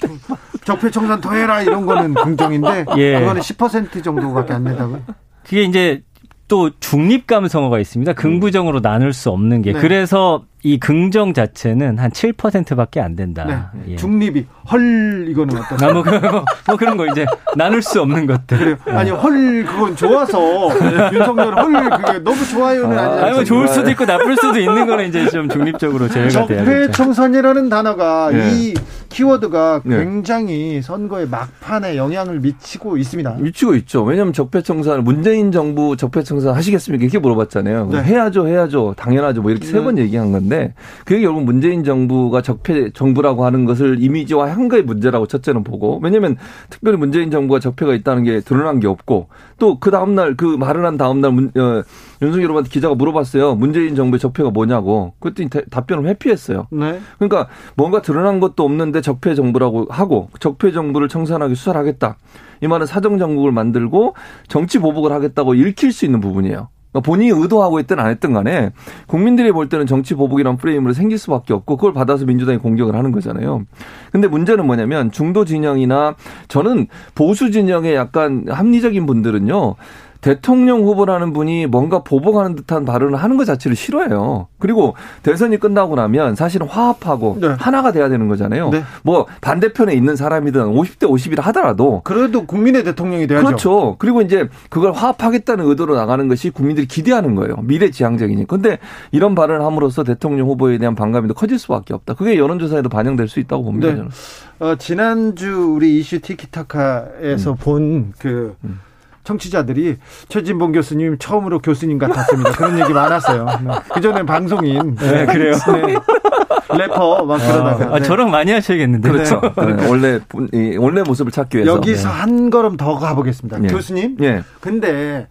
적폐청산 더해라 이런 거는 긍정인데 예. 그거는 10% 정도밖에 안 된다고요? 그게 이제 또 중립 감성어가 있습니다. 긍부정으로 나눌 수 없는 게 네. 그래서 이 긍정 자체는 한 7%밖에 안 된다. 네. 예. 중립이 헐 이거는 어떠세요? 아, 뭐, 그- 뭐, 뭐 그런 거 이제 나눌 수 없는 것들. 그래요. 아니 헐 그건 좋아서 윤석열 헐 그게 너무 좋아요는 아니잖아요. 아니, 뭐 좋을 수도 있고 나쁠 수도 있는 거는 이제 좀 중립적으로 제외가 돼야겠죠. 적폐 청산이라는 단어가 네. 이 키워드가 네. 굉장히 선거의 막판에 영향을 미치고 있습니다. 미치고 있죠. 왜냐하면 적폐청산 문재인 정부 적폐청산 하시겠습니까? 이렇게 물어봤잖아요. 네. 해야죠, 해야죠, 당연하죠. 뭐 이렇게 세 번 얘기한 건데 그게 결국 문재인 정부가 적폐 정부라고 하는 것을 이미지화한 거의 문제라고 첫째는 보고 왜냐하면 특별히 문재인 정부가 적폐가 있다는 게 드러난 게 없고 또 그 다음 날 그 말을 한 다음 날 문, 어, 윤석열 후보한테 기자가 물어봤어요. 문재인 정부의 적폐가 뭐냐고. 그랬더니 대- 답변을 회피했어요. 네. 그러니까 뭔가 드러난 것도 없는데 적폐 정부라고 하고 적폐 정부를 청산하기 수사를 하겠다. 이 말은 사정 정국을 만들고 정치 보복을 하겠다고 읽힐 수 있는 부분이에요. 그러니까 본인이 의도하고 있든 안 했든 간에 국민들이 볼 때는 정치 보복이란 프레임으로 생길 수밖에 없고 그걸 받아서 민주당이 공격을 하는 거잖아요. 근데 문제는 뭐냐면 중도 진영이나 저는 보수 진영의 약간 합리적인 분들은요. 대통령 후보라는 분이 뭔가 보복하는 듯한 발언을 하는 것 자체를 싫어해요. 그리고 대선이 끝나고 나면 사실은 화합하고 네. 하나가 돼야 되는 거잖아요. 네. 뭐 반대편에 있는 사람이든 50대 50이라 하더라도 그래도 국민의 대통령이 돼야죠. 그렇죠. 그리고 이제 그걸 화합하겠다는 의도로 나가는 것이 국민들이 기대하는 거예요. 미래지향적이니. 근데 이런 발언을 함으로써 대통령 후보에 대한 반감이 더 커질 수밖에 없다. 그게 여론조사에도 반영될 수 있다고 봅니다. 네. 저는. 어, 지난주 우리 이슈 티키타카에서 음. 본그 청취자들이 최진봉 교수님 처음으로 교수님 같았습니다. 그런 얘기 많았어요. 그 전에 방송인. 네, 그래요? 네. 래퍼 막 그러다가. 아, 네. 저랑 많이 하셔야겠는데. 그렇죠. 네. 원래 본- 이 원래 모습을 찾기 위해서. 여기서 한 걸음 더 가보겠습니다. 예. 교수님. 예. 근데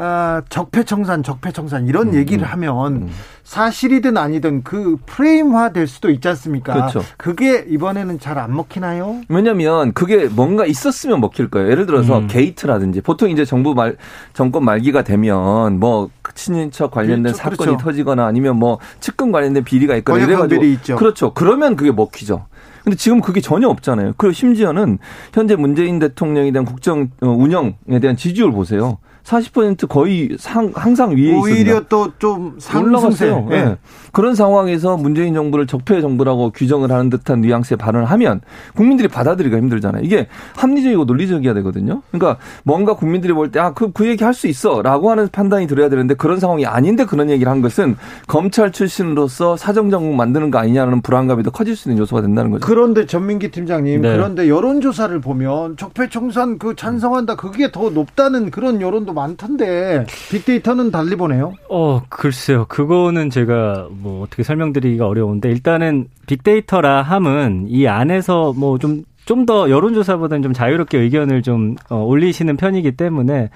아, 적폐청산, 적폐청산 이런 음, 얘기를 하면 사실이든 아니든 그 프레임화 될 수도 있지 않습니까? 그렇죠. 그게 이번에는 잘 안 먹히나요? 왜냐면 그게 뭔가 있었으면 먹힐 거예요. 예를 들어서 음. 게이트라든지 보통 이제 정부 말 정권 말기가 되면 뭐 친인척 관련된 그렇죠. 사건이 그렇죠. 터지거나 아니면 뭐 측근 관련된 비리가 있거나 이래 가지고 항별이 있죠. 그렇죠. 그러면 그게 먹히죠. 근데 지금 그게 전혀 없잖아요. 그리고 심지어는 현재 문재인 대통령에 대한 국정 어, 운영에 대한 지지율 보세요. 40% 거의 상, 항상 위에 있습니다. 오히려 또 좀 상승세. 올라갔어요. 예. 예. 그런 상황에서 문재인 정부를 적폐 정부라고 규정을 하는 듯한 뉘앙스의 발언을 하면 국민들이 받아들이기가 힘들잖아요. 이게 합리적이고 논리적이어야 되거든요. 그러니까 뭔가 국민들이 볼 때 아, 그, 그 얘기 할 수 있어 라고 하는 판단이 들어야 되는데 그런 상황이 아닌데 그런 얘기를 한 것은 검찰 출신으로서 사정정국 만드는 거 아니냐는 불안감이 더 커질 수 있는 요소가 된다는 거죠. 그런데 전민기 팀장님, 네. 그런데 여론조사를 보면 적폐청산 그 찬성한다 그게 더 높다는 그런 여론도 많던데 빅데이터는 달리 보네요. 어, 글쎄요. 그거는 제가 뭐 어떻게 설명드리기가 어려운데 일단은 빅데이터라 함은 이 안에서 뭐좀 좀 더 여론조사보다는 좀 자유롭게 의견을 좀 어, 올리시는 편이기 때문에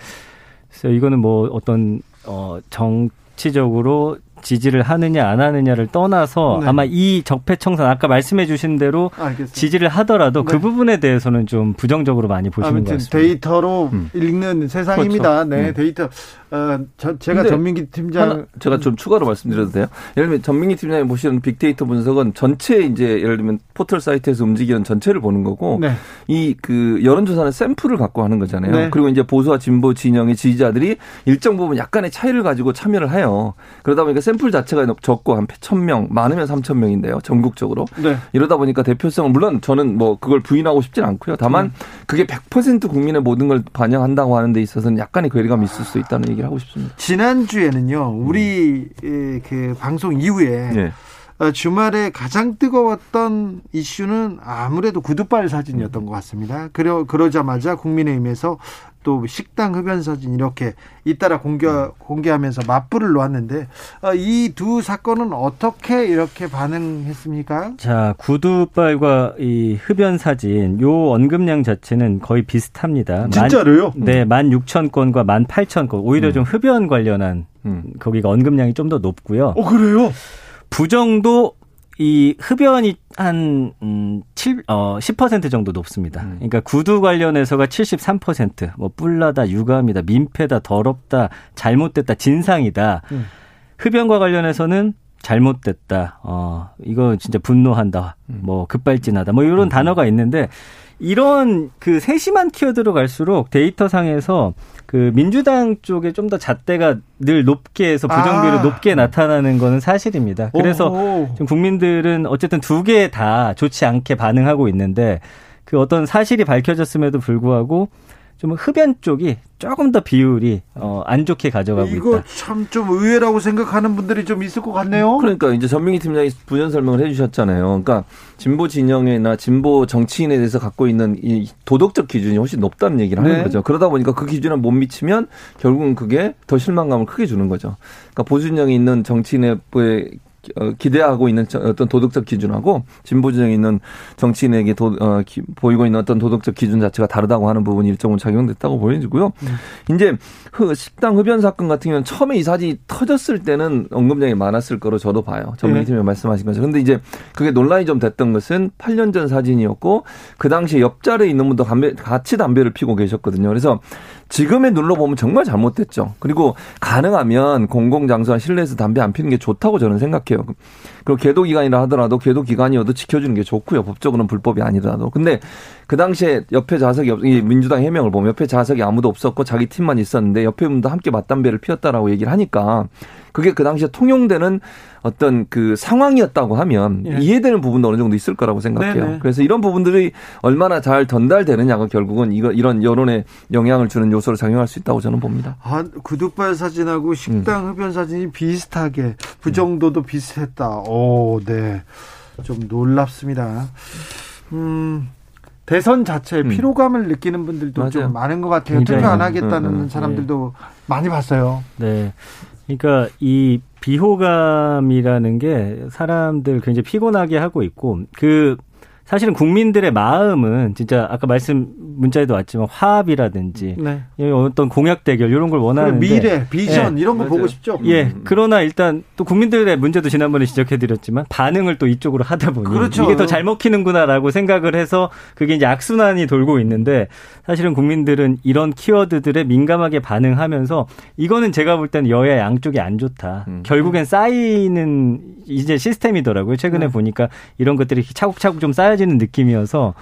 그래서 이거는 뭐 어떤 어 정치적으로 지지를 하느냐 안 하느냐를 떠나서 네. 아마 이 적폐청산 아까 말씀해 주신 대로 알겠습니다. 지지를 하더라도 그 네. 부분에 대해서는 좀 부정적으로 많이 보시는 것 같습니다. 데이터로 읽는 세상입니다. 그렇죠. 네, 음. 데이터. 어, 저, 제가 전민기 팀장 하나 제가 좀 추가로 말씀드려도 돼요? 예를 들면 전민기 팀장이 보시는 빅데이터 분석은 전체 이제 예를 들면 포털 사이트에서 움직이는 전체를 보는 거고 네. 이그 여론조사는 샘플을 갖고 하는 거잖아요. 네. 그리고 이제 보수와 진보 진영의 지지자들이 일정 부분 약간의 차이를 가지고 참여를 해요. 그러다 보니까 샘플 자체가 적고 한 1,000명, 많으면 3,000명인데요. 전국적으로. 네. 이러다 보니까 대표성은 물론 저는 뭐 그걸 부인하고 싶진 않고요. 다만 음. 그게 100% 국민의 모든 걸 반영한다고 하는 데 있어서는 약간의 괴리감이 있을 수 있다는 얘기를 하고 싶습니다. 지난주에는요. 우리 에, 그 방송 이후에 네. 어, 주말에 가장 뜨거웠던 이슈는 아무래도 구두발 사진이었던 것 같습니다. 그러, 그러자마자 국민의힘에서 또 식당 흡연 사진 이렇게 잇따라 공개, 공개하면서 맞불을 놓았는데 어, 이두 사건은 어떻게 이렇게 반응했습니까? 자, 구두발과 이 흡연 사진, 요 언급량 자체는 거의 비슷합니다. 진짜로요? 만, 네, 16,000건과 18,000건. 오히려 음. 좀 흡연 관련한 거기가 언급량이 좀 더 높고요. 어, 그래요? 부정도 이 흡연이 한, 음, 7, 어, 10% 정도 높습니다. 음. 그러니까 구두 관련해서가 73%, 뭐, 뿔나다, 유감이다, 민폐다, 더럽다, 잘못됐다, 진상이다. 음. 흡연과 관련해서는 잘못됐다. 어, 이거 진짜 분노한다. 음. 뭐 급발진하다. 뭐 이런 단어가 있는데 이런 그 세심한 키워드로 갈수록 데이터상에서 그 민주당 쪽에 좀 더 잣대가 늘 높게 해서 부정비율이 아. 높게 나타나는 거는 사실입니다. 그래서. 지금 국민들은 어쨌든 두 개 다 좋지 않게 반응하고 있는데 그 어떤 사실이 밝혀졌음에도 불구하고 좀 흡연 쪽이 조금 더 비율이 어, 안 좋게 가져가고 이거 있다. 참좀 의외라고 생각하는 분들이 좀 있을 것 같네요. 그러니까 이제 전민기 팀장이 부연 설명을 해주셨잖아요. 그러니까 진보 진영이나 진보 정치인에 대해서 갖고 있는 이 도덕적 기준이 훨씬 높다는 얘기를 하는 네. 거죠. 그러다 보니까 그 기준을 못 미치면 결국은 그게 더 실망감을 크게 주는 거죠. 그러니까 보수 진영이 있는 정치인의 어, 기대하고 있는 저- 어떤 도덕적 기준하고 진보 진영에 있는 정치인에게 도, 어, 기- 보이고 있는 어떤 도덕적 기준 자체가 다르다고 하는 부분이 일정으로 작용됐다고 보여지고요. 이제 흡- 식당 흡연 사건 같은 경우는 처음에 이 사진이 터졌을 때는 언급량이 많았을 거로 저도 봐요. 전민기 네. 말씀하신 것처럼. 근데 이제 그게 논란이 좀 됐던 것은 8년 전 사진이었고 그 당시에 옆자리에 있는 분도 담배, 같이 담배를 피고 계셨거든요. 그래서 지금의 눈으로 보면 정말 잘못됐죠. 그리고 가능하면 공공장소나 실내에서 담배 안 피는 게 좋다고 저는 생각해요. 그리고 계도 기간이라 하더라도 계도 기간이어도 지켜주는 게 좋고요. 법적으로는 불법이 아니더라도. 근데 그 당시에 옆에 좌석이 없, 이 민주당 해명을 보면 옆에 좌석이 아무도 없었고 자기 팀만 있었는데 옆에 분도 함께 맞담배를 피웠다라고 얘기를 하니까 그게 그 당시에 통용되는 어떤 그 상황이었다고 하면 예. 이해되는 부분도 어느 정도 있을 거라고 생각해요. 네네. 그래서 이런 부분들이 얼마나 잘 전달되느냐가 결국은 이거 이런 여론에 영향을 주는 요소로 작용할 수 있다고 저는 봅니다. 아, 구두발 사진하고 식당 흡연 사진이 비슷하게 부정도도 비슷했다. 오, 네. 좀 놀랍습니다. 음. 대선 자체에 피로감을 느끼는 분들도 맞아요. 좀 많은 것 같아요. 투표 안. 하겠다는 음, 음, 사람들도 많이 봤어요. 네. 그러니까 이 비호감이라는 게 사람들 굉장히 피곤하게 하고 있고 그 사실은 국민들의 마음은 진짜 아까 말씀 문자에도 왔지만 화합이라든지 네. 어떤 공약 대결 이런 걸 원하는데 미래, 비전 예. 이런 거 맞아요. 보고 싶죠. 예. 그러나 일단 또 국민들의 문제도 지난번에 지적해드렸지만 반응을 또 이쪽으로 하다 보니 그렇죠. 이게 더 잘 먹히는구나라고 생각을 해서 그게 이제 악순환이 돌고 있는데 사실은 국민들은 이런 키워드들에 민감하게 반응하면서 이거는 제가 볼 때는 여야 양쪽이 안 좋다. 음. 결국엔 쌓이는 이제 시스템이더라고요. 최근에 네. 보니까 이런 것들이 차곡차곡 좀 쌓여지 는 느낌이어서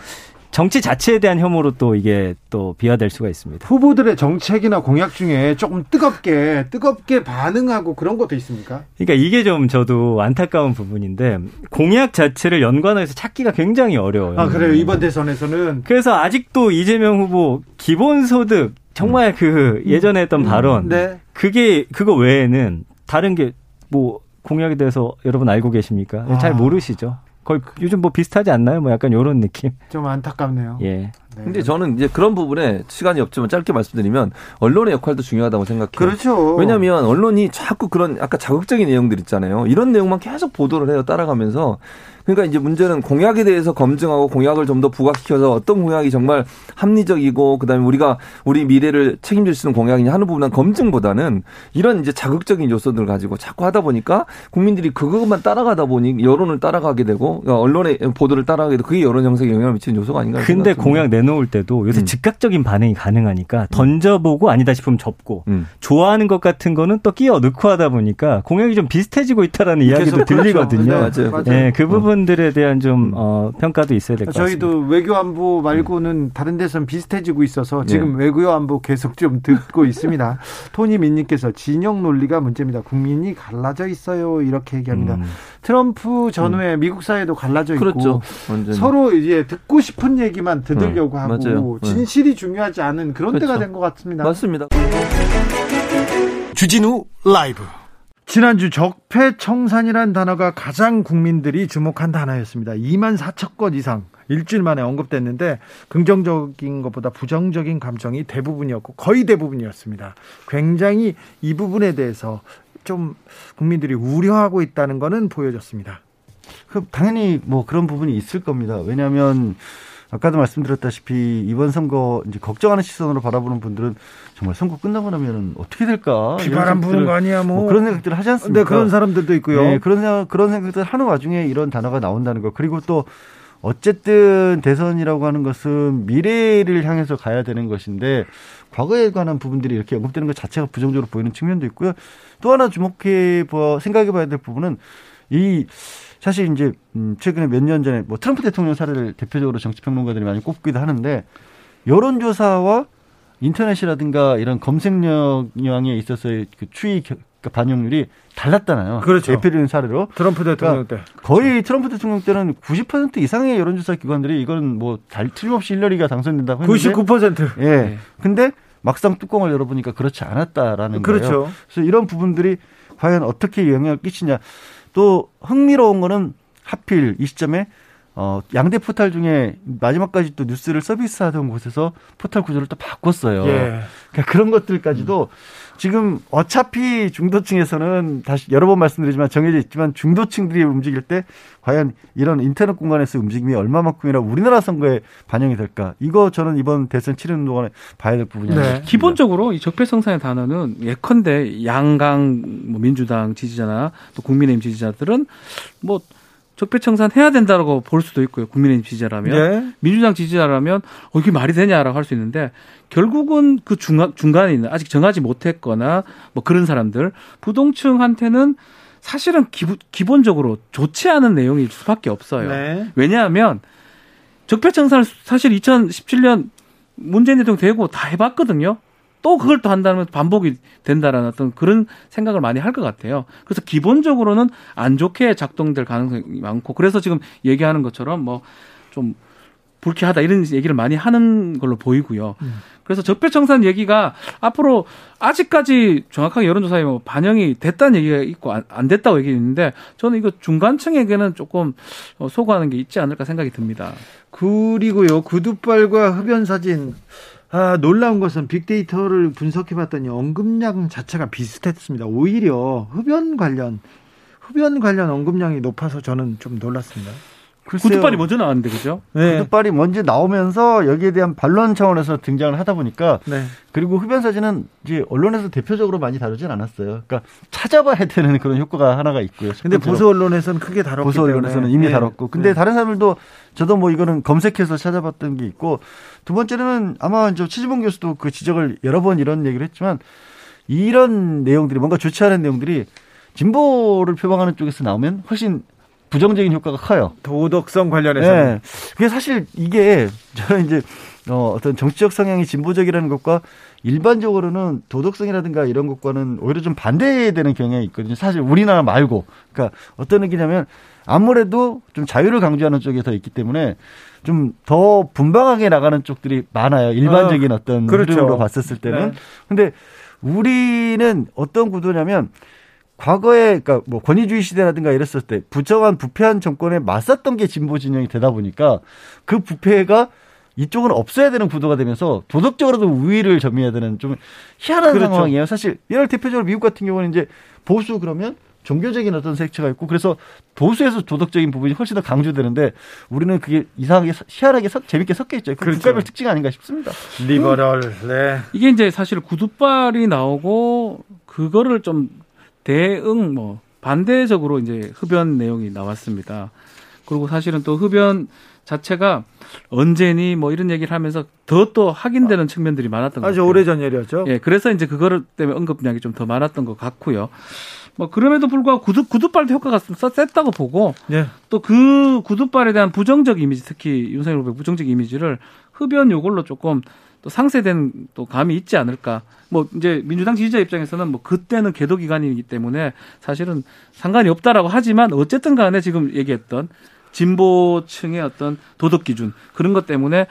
정치 자체에 대한 혐오로 또 이게 또 비화될 수가 있습니다. 후보들의 정책이나 공약 중에 조금 뜨겁게 뜨겁게 반응하고 그런 것도 있습니까? 그러니까 이게 좀 저도 안타까운 부분인데 공약 자체를 연관해서 찾기가 굉장히 어려워요. 아 그래요 이번 대선에서는 그래서 아직도 이재명 후보 기본소득 정말 그 예전에 했던 발언 네. 그게 그거 외에는 다른 게 뭐 공약에 대해서 여러분 알고 계십니까? 아. 잘 모르시죠. 거의 요즘 뭐 비슷하지 않나요? 뭐 약간 요런 느낌. 좀 안타깝네요. 예. 근데 저는 이제 그런 부분에 시간이 없지만 짧게 말씀드리면 언론의 역할도 중요하다고 생각해요. 그렇죠. 왜냐하면 언론이 자꾸 그런 아까 자극적인 내용들 있잖아요. 이런 내용만 계속 보도를 해요. 따라가면서 그러니까 이제 문제는 공약에 대해서 검증하고 공약을 좀 더 부각시켜서 어떤 공약이 정말 합리적이고 그다음에 우리가 우리 미래를 책임질 수 있는 공약이냐 하는 부분은 검증보다는 이런 이제 자극적인 요소들을 가지고 자꾸 하다 보니까 국민들이 그것만 따라가다 보니 여론을 따라가게 되고 그러니까 언론의 보도를 따라가게 되고 그게 여론 형성에 영향을 미치는 요소가 아닌가. 근데 공약 내 놓을 때도 요새 음. 즉각적인 반응이 가능하니까 던져보고 아니다 싶으면 접고 음. 좋아하는 것 같은 거는 또 끼워 넣고 하다 보니까 공약이 좀 비슷해지고 있다라는 이야기도 계속 그렇죠. 들리거든요. 네, 맞아요. 예, 그 부분들에 대한 좀 어, 평가도 있어야 될 것 같습니다. 저희도 외교 안보 말고는 다른 데선 비슷해지고 있어서 지금 네. 외교 안보 계속 좀 듣고 있습니다. 토니 민님께서 진영 논리가 문제입니다. 국민이 갈라져 있어요. 이렇게 얘기합니다. 음. 트럼프 전후에 미국 사회도 갈라져 있고 그렇죠. 서로 이제 듣고 싶은 얘기만 들으려고 음, 하고 맞아요. 네. 진실이 중요하지 않은 그런 때가 그렇죠. 된것 같습니다. 맞습니다. 주진우 라이브. 지난주 적폐청산이라는 단어가 가장 국민들이 주목한 단어였습니다. 2만 4천 건 이상 일주일 만에 언급됐는데 긍정적인 것보다 부정적인 감정이 대부분이었고 거의 대부분이었습니다. 굉장히 이 부분에 대해서 좀 국민들이 우려하고 있다는 것은 보여졌습니다. 그 당연히 뭐 그런 부분이 있을 겁니다. 왜냐하면 아까도 말씀드렸다시피 이번 선거 이제 걱정하는 시선으로 바라보는 분들은 정말 선거 끝나고 나면 어떻게 될까 비바람 부는 거 아니야, 뭐. 그런 생각들을 하지 않습니까? 네, 그런 사람들도 있고요. 네, 그런 생각 그런 생각들 하는 와중에 이런 단어가 나온다는 거 그리고 또 어쨌든 대선이라고 하는 것은 미래를 향해서 가야 되는 것인데 과거에 관한 부분들이 이렇게 언급되는 것 자체가 부정적으로 보이는 측면도 있고요. 또 하나 주목해 봐 생각해 봐야 될 부분은 이 사실 이제 음 최근에 몇 년 전에 뭐 트럼프 대통령 사례를 대표적으로 정치 평론가들이 많이 꼽기도 하는데 여론조사와 인터넷이라든가 이런 검색량에 있어서의 그 추이 겨- 그러니까 반영률이 달랐잖아요. 그렇죠. 대표적인 사례로 트럼프 대통령 때. 거의 트럼프 대통령 때는 90% 이상의 여론조사 기관들이 이건 뭐 달- 틀림없이 힐러리가 당선된다고 했는데 99%. 예. 근데 막상 뚜껑을 열어보니까 그렇지 않았다라는 그렇죠. 거예요. 그래서 이런 부분들이 과연 어떻게 영향을 끼치냐. 또 흥미로운 거는 하필 이 시점에 어, 양대 포탈 중에 마지막까지 또 뉴스를 서비스하던 곳에서 포탈 구조를 또 바꿨어요. 예. 그러니까 그런 것들까지도 지금 어차피 중도층에서는 다시 여러 번 말씀드리지만 정해져 있지만 중도층들이 움직일 때 과연 이런 인터넷 공간에서 움직임이 얼마만큼이나 우리나라 선거에 반영이 될까? 이거 저는 이번 대선 치르는 동안에 봐야 될 부분이 아닐까 싶습니다. 네. 기본적으로 이 적폐성산의 단어는 예컨대 양강 뭐 민주당 지지자나 또 국민의힘 지지자들은 뭐 적폐청산 해야 된다고 볼 수도 있고요. 국민의힘 지지자라면 네. 민주당 지지자라면 어 이게 말이 되냐라고 할 수 있는데 결국은 그 중간 중간에 있는 아직 정하지 못했거나 뭐 그런 사람들 부동층한테는 사실은 기부, 기본적으로 좋지 않은 내용일 수밖에 없어요. 네. 왜냐하면 적폐청산을 사실 2017년 문재인 대통령 되고 다 해봤거든요. 또 그걸 또 한다면 반복이 된다라는 어떤 그런 생각을 많이 할 것 같아요. 그래서 기본적으로는 안 좋게 작동될 가능성이 많고 그래서 지금 얘기하는 것처럼 뭐 좀 불쾌하다 이런 얘기를 많이 하는 걸로 보이고요. 그래서 적폐청산 얘기가 앞으로 아직까지 정확하게 여론조사에 뭐 반영이 됐다는 얘기가 있고 안, 안 됐다고 얘기했는데 저는 이거 중간층에게는 조금 어, 소구하는 게 있지 않을까 생각이 듭니다. 그리고요 구두발과 흡연 사진 아, 놀라운 것은 빅데이터를 분석해 봤더니 언급량 자체가 비슷했습니다. 오히려 흡연 관련 흡연 관련 언급량이 높아서 저는 좀 놀랐습니다. 구두발이 먼저 나왔는데 그죠? 네. 구두발이 먼저 나오면서 여기에 대한 반론 차원에서 등장을 하다 보니까 네. 그리고 흡연 사진은 이제 언론에서 대표적으로 많이 다루진 않았어요. 그러니까 찾아봐야 되는 그런 효과가 하나가 있고요. 근데 보수 언론에서는 크게 다뤘기 보수 언론에서는 때문에. 이미 네. 다뤘고 근데 네. 다른 사람들도 저도 뭐 이거는 검색해서 찾아봤던 게 있고 두 번째는 아마 이제 최지봉 교수도 그 지적을 여러 번 이런 얘기를 했지만 이런 내용들이 뭔가 좋지 않은 내용들이 진보를 표방하는 쪽에서 나오면 훨씬 부정적인 효과가 커요. 도덕성 관련해서 네. 그게 사실 이게 저는 이제 어, 어떤 정치적 성향이 진보적이라는 것과 일반적으로는 도덕성이라든가 이런 것과는 오히려 좀 반대되는 경향이 있거든요. 사실 우리나라 말고. 그러니까 어떤 얘기냐면 아무래도 좀 자유를 강조하는 쪽에 더 있기 때문에 좀 더 분방하게 나가는 쪽들이 많아요. 일반적인 아, 어떤 그렇죠. 흐름으로 봤었을 때는. 네. 근데 우리는 어떤 구도냐면 과거에 그러니까 뭐 권위주의 시대라든가 이랬을 때 부정한 부패한 정권에 맞섰던 게 진보 진영이 되다 보니까 그 부패가 이쪽은 없어야 되는 구도가 되면서 도덕적으로도 우위를 점해야 되는 좀 희한한 그렇죠. 상황이에요. 사실 예를 대표적으로 미국 같은 경우는 이제 보수 그러면 종교적인 어떤 색채가 있고 그래서 보수에서 도덕적인 부분이 훨씬 더 강조되는데 우리는 그게 이상하게 서- 희한하게 서- 재밌게 섞여 있죠. 그 그렇죠. 국가별 특징 아닌가 싶습니다. 리버럴, 네. 이게 이제 사실 구두발이 나오고 그거를 좀 대응 뭐 반대적으로 이제 흡연 내용이 나왔습니다. 그리고 사실은 또 흡연 자체가 언제니 뭐 이런 얘기를 하면서 더 또 확인되는 측면들이 많았던 것 아주 같아요. 오래전 일이었죠. 예, 그래서 이제 그거를 때문에 언급량이 좀 더 많았던 것 같고요. 뭐 그럼에도 불구하고 구두 구두발도 효과가 써- 셌다고 보고 예. 또그 구두발에 대한 부정적 이미지 특히 윤석열 후보 부정적 이미지를 흡연 요걸로 조금 또 상쇄된 또 감이 있지 않을까. 뭐 이제 민주당 지지자 입장에서는 뭐 그때는 계도 기간이기 때문에 사실은 상관이 없다라고 하지만 어쨌든 간에 지금 얘기했던 진보층의 어떤 도덕 기준 그런 것 때문에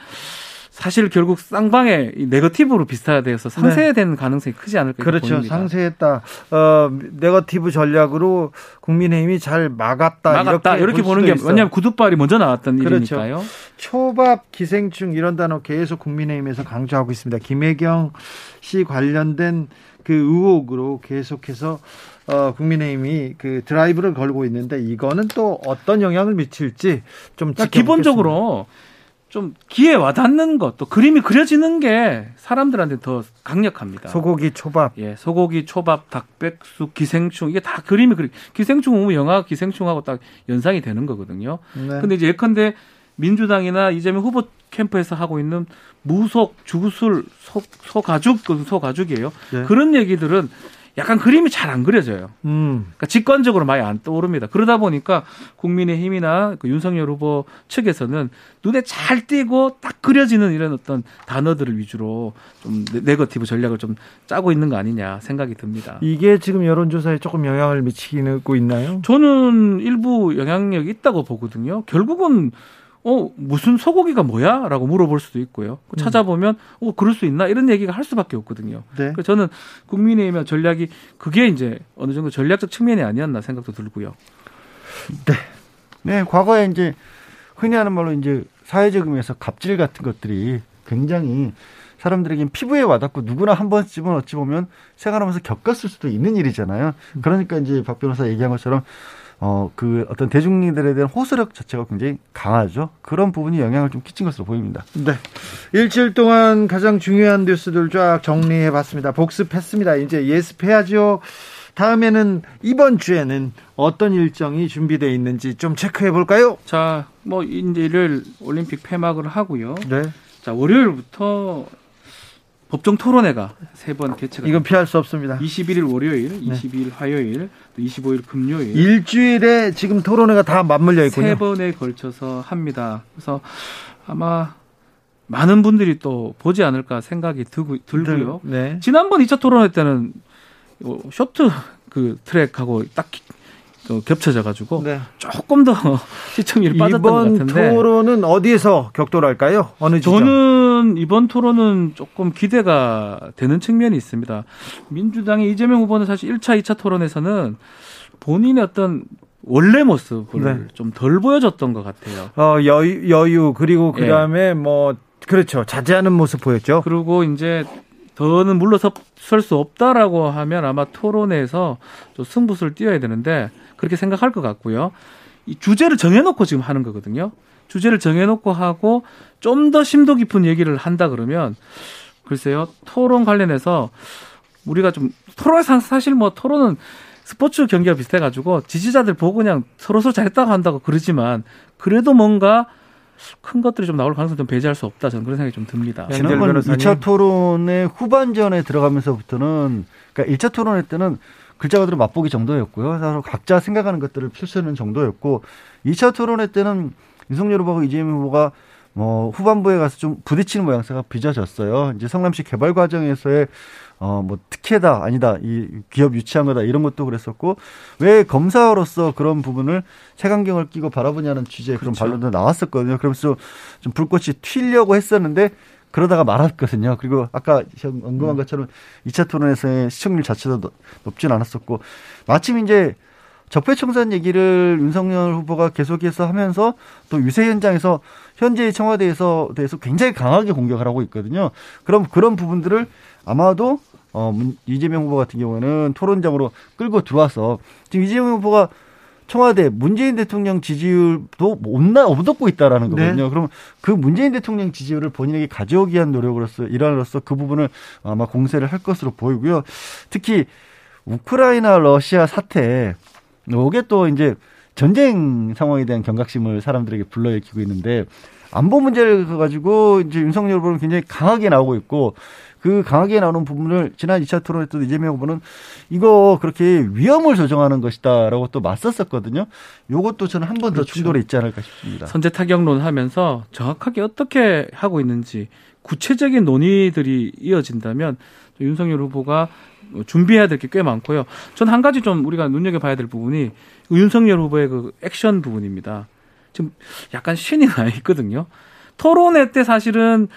사실 결국 쌍방의 이 네거티브로 비슷하돼서 상쇄된 가능성이 크지 않을까 이렇게 그렇죠. 보입니다. 상쇄했다. 어, 네거티브 전략으로 국민의힘이 잘 막았다. 막았다 이렇게, 볼 보는 게 있어요. 왜냐하면 구두발이 먼저 나왔던 그렇죠. 일이니까요. 초밥, 기생충 이런 단어 계속 국민의힘에서 강조하고 있습니다. 김혜경 씨 관련된 그 의혹으로 계속해서 어, 국민의힘이 그 드라이브를 걸고 있는데 이거는 또 어떤 영향을 미칠지 좀 그러니까 지켜보겠습니다. 좀 귀에 와닿는 것, 또 그림이 그려지는 게 사람들한테 더 강력합니다. 소고기 초밥. 예, 소고기, 초밥, 닭백숙, 기생충 이게 다 그림이 그리. 기생충 보면 영화 기생충하고 딱 연상이 되는 거거든요. 네. 근데 이제 예컨대 민주당이나 이재명 후보 캠프에서 하고 있는 무속, 주술, 소, 소가죽, 그 소가죽이에요. 네. 그런 얘기들은 약간 그림이 잘 안 그려져요. 음. 그러니까 직관적으로 많이 안 떠오릅니다. 그러다 보니까 국민의힘이나 그 윤석열 후보 측에서는 눈에 잘 띄고 딱 그려지는 이런 어떤 단어들을 위주로 좀 네- 네거티브 전략을 좀 짜고 있는 거 아니냐 생각이 듭니다. 이게 지금 여론조사에 조금 영향을 미치고 있나요? 저는 일부 영향력이 있다고 보거든요. 결국은 어 무슨 소고기가 뭐야 라고 물어볼 수도 있고요. 찾아보면 어 그럴 수 있나 이런 얘기가 할 수밖에 없거든요. 네. 그래서 저는 국민의힘의 전략이 그게 이제 어느 정도 전략적 측면이 아니었나 생각도 들고요. 네, 과거에 이제 흔히 하는 말로 이제 사회적 의미에서 갑질 같은 것들이 굉장히 사람들에게 피부에 와닿고 누구나 한 번쯤은 어찌 보면 생활하면서 겪었을 수도 있는 일이잖아요. 그러니까 이제 박 변호사 얘기한 것처럼 어, 그 어떤 대중들에 대한 호소력 자체가 굉장히 강하죠. 그런 부분이 영향을 좀 끼친 것으로 보입니다. 네. 일주일 동안 가장 중요한 뉴스들 쫙 정리해 봤습니다. 복습했습니다. 이제 예습해야죠. 다음에는 이번 주에는 어떤 일정이 준비되어 있는지 좀 체크해 볼까요? 자, 뭐 이제 일요일 올림픽 폐막을 하고요. 네. 자, 월요일부터 법정 토론회가 세 번 개최가 이건 피할 수 없습니다. 21일 월요일, 네. 22일 화요일, 또 25일 금요일 일주일에 지금 토론회가 다 맞물려 있군요. 세 번에 걸쳐서 합니다. 그래서 아마 많은 분들이 또 보지 않을까 생각이 들고, 들고요. 네. 지난번 2차 토론회 때는 어, 쇼트 그 트랙하고 딱 기- 그 겹쳐져 가지고 네. 조금 더 시청률이 빠졌던 것 이번 같은데 토론은 어디에서 격돌할까요? 어느 지점? 저는 이번 토론은 조금 기대가 되는 측면이 있습니다. 민주당의 이재명 후보는 사실 1차, 2차 토론에서는 본인의 어떤 원래 모습을 네. 좀덜 보여줬던 것 같아요. 어, 여유, 여유 그리고 예. 그다음에 뭐 그렇죠. 자제하는 모습 보였죠. 그리고 이제 더는 물러설 수 없다라고 하면 아마 토론에서 좀 승부수를 띄어야 되는데 그렇게 생각할 것 같고요. 이 주제를 정해놓고 지금 하는 거거든요. 주제를 정해놓고 하고 좀 더 심도 깊은 얘기를 한다 그러면 글쎄요 토론 관련해서 우리가 좀 토론에서 사실 뭐 토론은 스포츠 경기와 비슷해가지고 지지자들 보고 그냥 서로 서로 잘했다고 한다고 그러지만 그래도 뭔가 큰 것들이 좀 나올 가능성 좀 배제할 수 없다 저는 그런 생각이 좀 듭니다. 지난번 2차 토론의 후반전에 들어가면서부터는 그러니까 1차 토론회 때는 글자 그대로 맛보기 정도였고요. 서로 각자 생각하는 것들을 펼치는 정도였고 2차 토론회 때는 윤석열 후보가 이재명 후보가 뭐 후반부에 가서 좀 부딪히는 모양새가 빚어졌어요. 이제 성남시 개발 과정에서의 어뭐 특혜다 아니다 이 기업 유치한 거다 이런 것도 그랬었고 왜 검사로서 그런 부분을 색안경을 끼고 바라보냐는 취지의 그런 그렇죠. 반론도 나왔었거든요. 그러면서 좀 불꽃이 튀려고 했었는데 그러다가 말았거든요. 그리고 아까 형 언급한 것처럼 2차 토론에서의 시청률 자체도 높- 높진 않았었고 마침 이제 적폐청산 얘기를 윤석열 후보가 계속해서 하면서 또 유세 현장에서 현재 청와대에서 대해서 굉장히 강하게 공격을 하고 있거든요. 그럼 그런 부분들을 아마도 어, 이재명 후보 같은 경우는 토론장으로 끌고 들어와서 지금 이재명 후보가 청와대 문재인 대통령 지지율도 못 얻고 있다라는 네. 거거든요. 네. 그럼 그 문재인 대통령 지지율을 본인에게 가져오기 위한 노력으로서 일환으로서 그 부분을 아마 공세를 할 것으로 보이고요. 특히 우크라이나 러시아 사태 이게 또 이제 전쟁 상황에 대한 경각심을 사람들에게 불러일으키고 있는데 안보 문제를 가지고 이제 윤석열 후보는 굉장히 강하게 나오고 있고 그 강하게 나오는 부분을 지난 2차 토론회 때 이재명 후보는 이거 그렇게 위험을 조정하는 것이다라고 또 맞섰었거든요. 요것도 저는 한 번더 그렇죠. 충돌이 있지 않을까 싶습니다. 선제 타격론 하면서 정확하게 어떻게 하고 있는지 구체적인 논의들이 이어진다면 윤석열 후보가 준비해야 될 게 꽤 많고요. 전 한 가지 좀 우리가 눈여겨봐야 될 부분이 윤석열 후보의 그 액션 부분입니다. 지금 약간 신이 나 있거든요. 토론회 때 사실은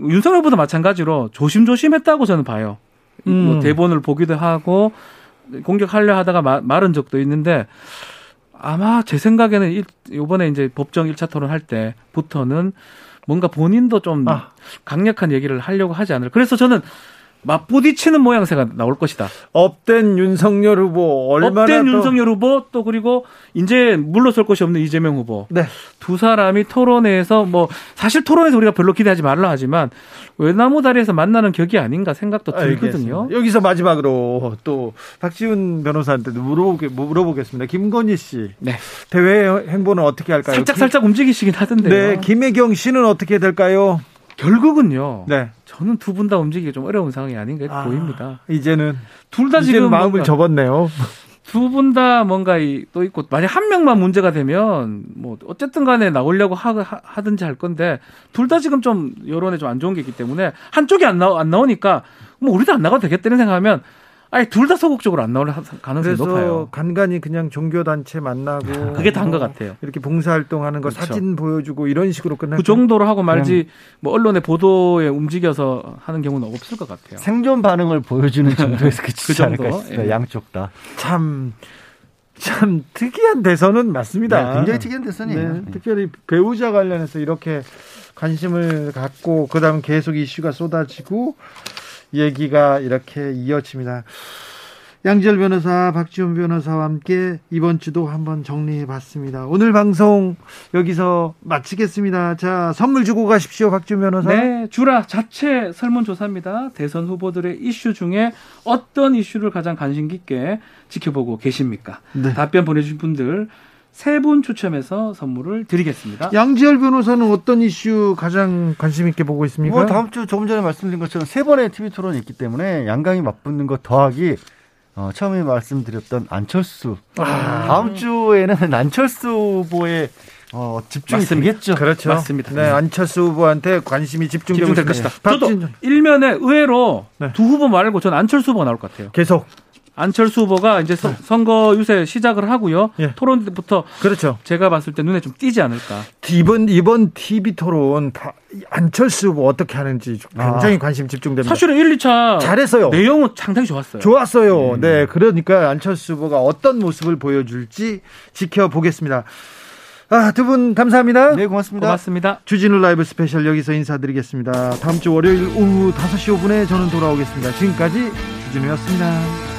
윤석열 후보도 마찬가지로 조심조심했다고 저는 봐요. 뭐 음. 뭐 대본을 보기도 하고 공격하려 하다가 마, 말은 적도 있는데 아마 제 생각에는 일, 이번에 이제 법정 1차 토론 할 때부터는 뭔가 본인도 좀 아. 강력한 얘기를 하려고 하지 않을. 그래서 저는 맞부딪히는 모양새가 나올 것이다. 업된 윤석열 후보 얼마나 업된 또... 윤석열 후보 또 그리고 이제 물러설 것이 없는 이재명 후보. 네. 두 사람이 토론회에서 뭐 사실 토론에서 우리가 별로 기대하지 말라 하지만 외나무 다리에서 만나는 격이 아닌가 생각도 들거든요. 알겠습니다. 여기서 마지막으로 또 박지훈 변호사한테 물어보게 물어보겠습니다. 김건희 씨. 네. 대회 행보는 어떻게 할까요? 살짝 살짝 움직이시긴 하던데요. 네. 김혜경 씨는 어떻게 될까요? 결국은요. 네. 저는 두 분 다 움직이기 좀 어려운 상황이 아닌가 아, 보입니다. 이제는 둘 다 지금 마음을 접었네요. 두 분 다 뭔가 또 있고 만약 한 명만 문제가 되면 뭐 어쨌든 간에 나오려고 하, 하든지 할 건데 둘 다 지금 좀 여론에 좀 안 좋은 게 있기 때문에 한쪽이 안 나오 안 나오니까 뭐 우리도 안 나가도 되겠다는 생각하면 아니 둘 다 소극적으로 안 나올 가능성이 높아요. 간간히 그냥 종교 단체 만나고 그게 다인 것 같아요. 이렇게 봉사 활동하는 거 그렇죠. 사진 보여주고 이런 식으로 끝날 그 정도로 하고 말지 뭐 언론의 보도에 움직여서 하는 경우는 없을 것 같아요. 생존 반응을 보여주는 정도에서 그치지 그 정도? 않을까 싶습니다. 예. 양쪽 다. 참. 참 특이한 대선은 맞습니다. 네, 굉장히 특이한 대선이에요. 네, 특별히 배우자 관련해서 이렇게 관심을 갖고 그다음 계속 이슈가 쏟아지고 얘기가 이렇게 이어집니다. 양지열 변호사, 박지원 변호사와 함께 이번 주도 한번 정리해 봤습니다. 오늘 방송 여기서 마치겠습니다. 자, 선물 주고 가십시오, 박지원 변호사. 네, 주라 자체 설문조사입니다. 대선 후보들의 이슈 중에 어떤 이슈를 가장 관심 깊게 지켜보고 계십니까? 네. 답변 보내주신 분들 세 분 추첨해서 선물을 드리겠습니다. 양지열 변호사는 어떤 이슈 가장 관심 있게 보고 있습니까? 뭐 다음 주 조금 전에 말씀드린 것처럼 세 번의 TV 토론이 있기 때문에 양강이 맞붙는 것 더하기 어, 처음에 말씀드렸던 안철수. 아. 다음 주에는 안철수 후보의 어, 집중이. 되겠죠. 그렇죠. 맞습니다. 네, 안철수 후보한테 관심이 집중될 것이다. 저도 일면에 의외로 네. 두 후보 말고 전 안철수 후보가 나올 것 같아요. 계속. 안철수 후보가 이제 네. 선거 유세 시작을 하고요. 예. 토론 때부터 그렇죠. 제가 봤을 때 눈에 좀 띄지 않을까. 이번 이번 TV 토론 안철수 후보 어떻게 하는지 굉장히 아. 관심 집중됩니다. 사실은 1, 2차 잘했어요. 내용은 상당히 좋았어요. 좋았어요. 네, 네 그러니까 안철수 후보가 어떤 모습을 보여줄지 지켜보겠습니다. 아, 두 분 감사합니다. 네, 고맙습니다. 고맙습니다. 주진우 라이브 스페셜 여기서 인사드리겠습니다. 다음 주 월요일 오후 5시 5분에 저는 돌아오겠습니다. 지금까지 주진우였습니다.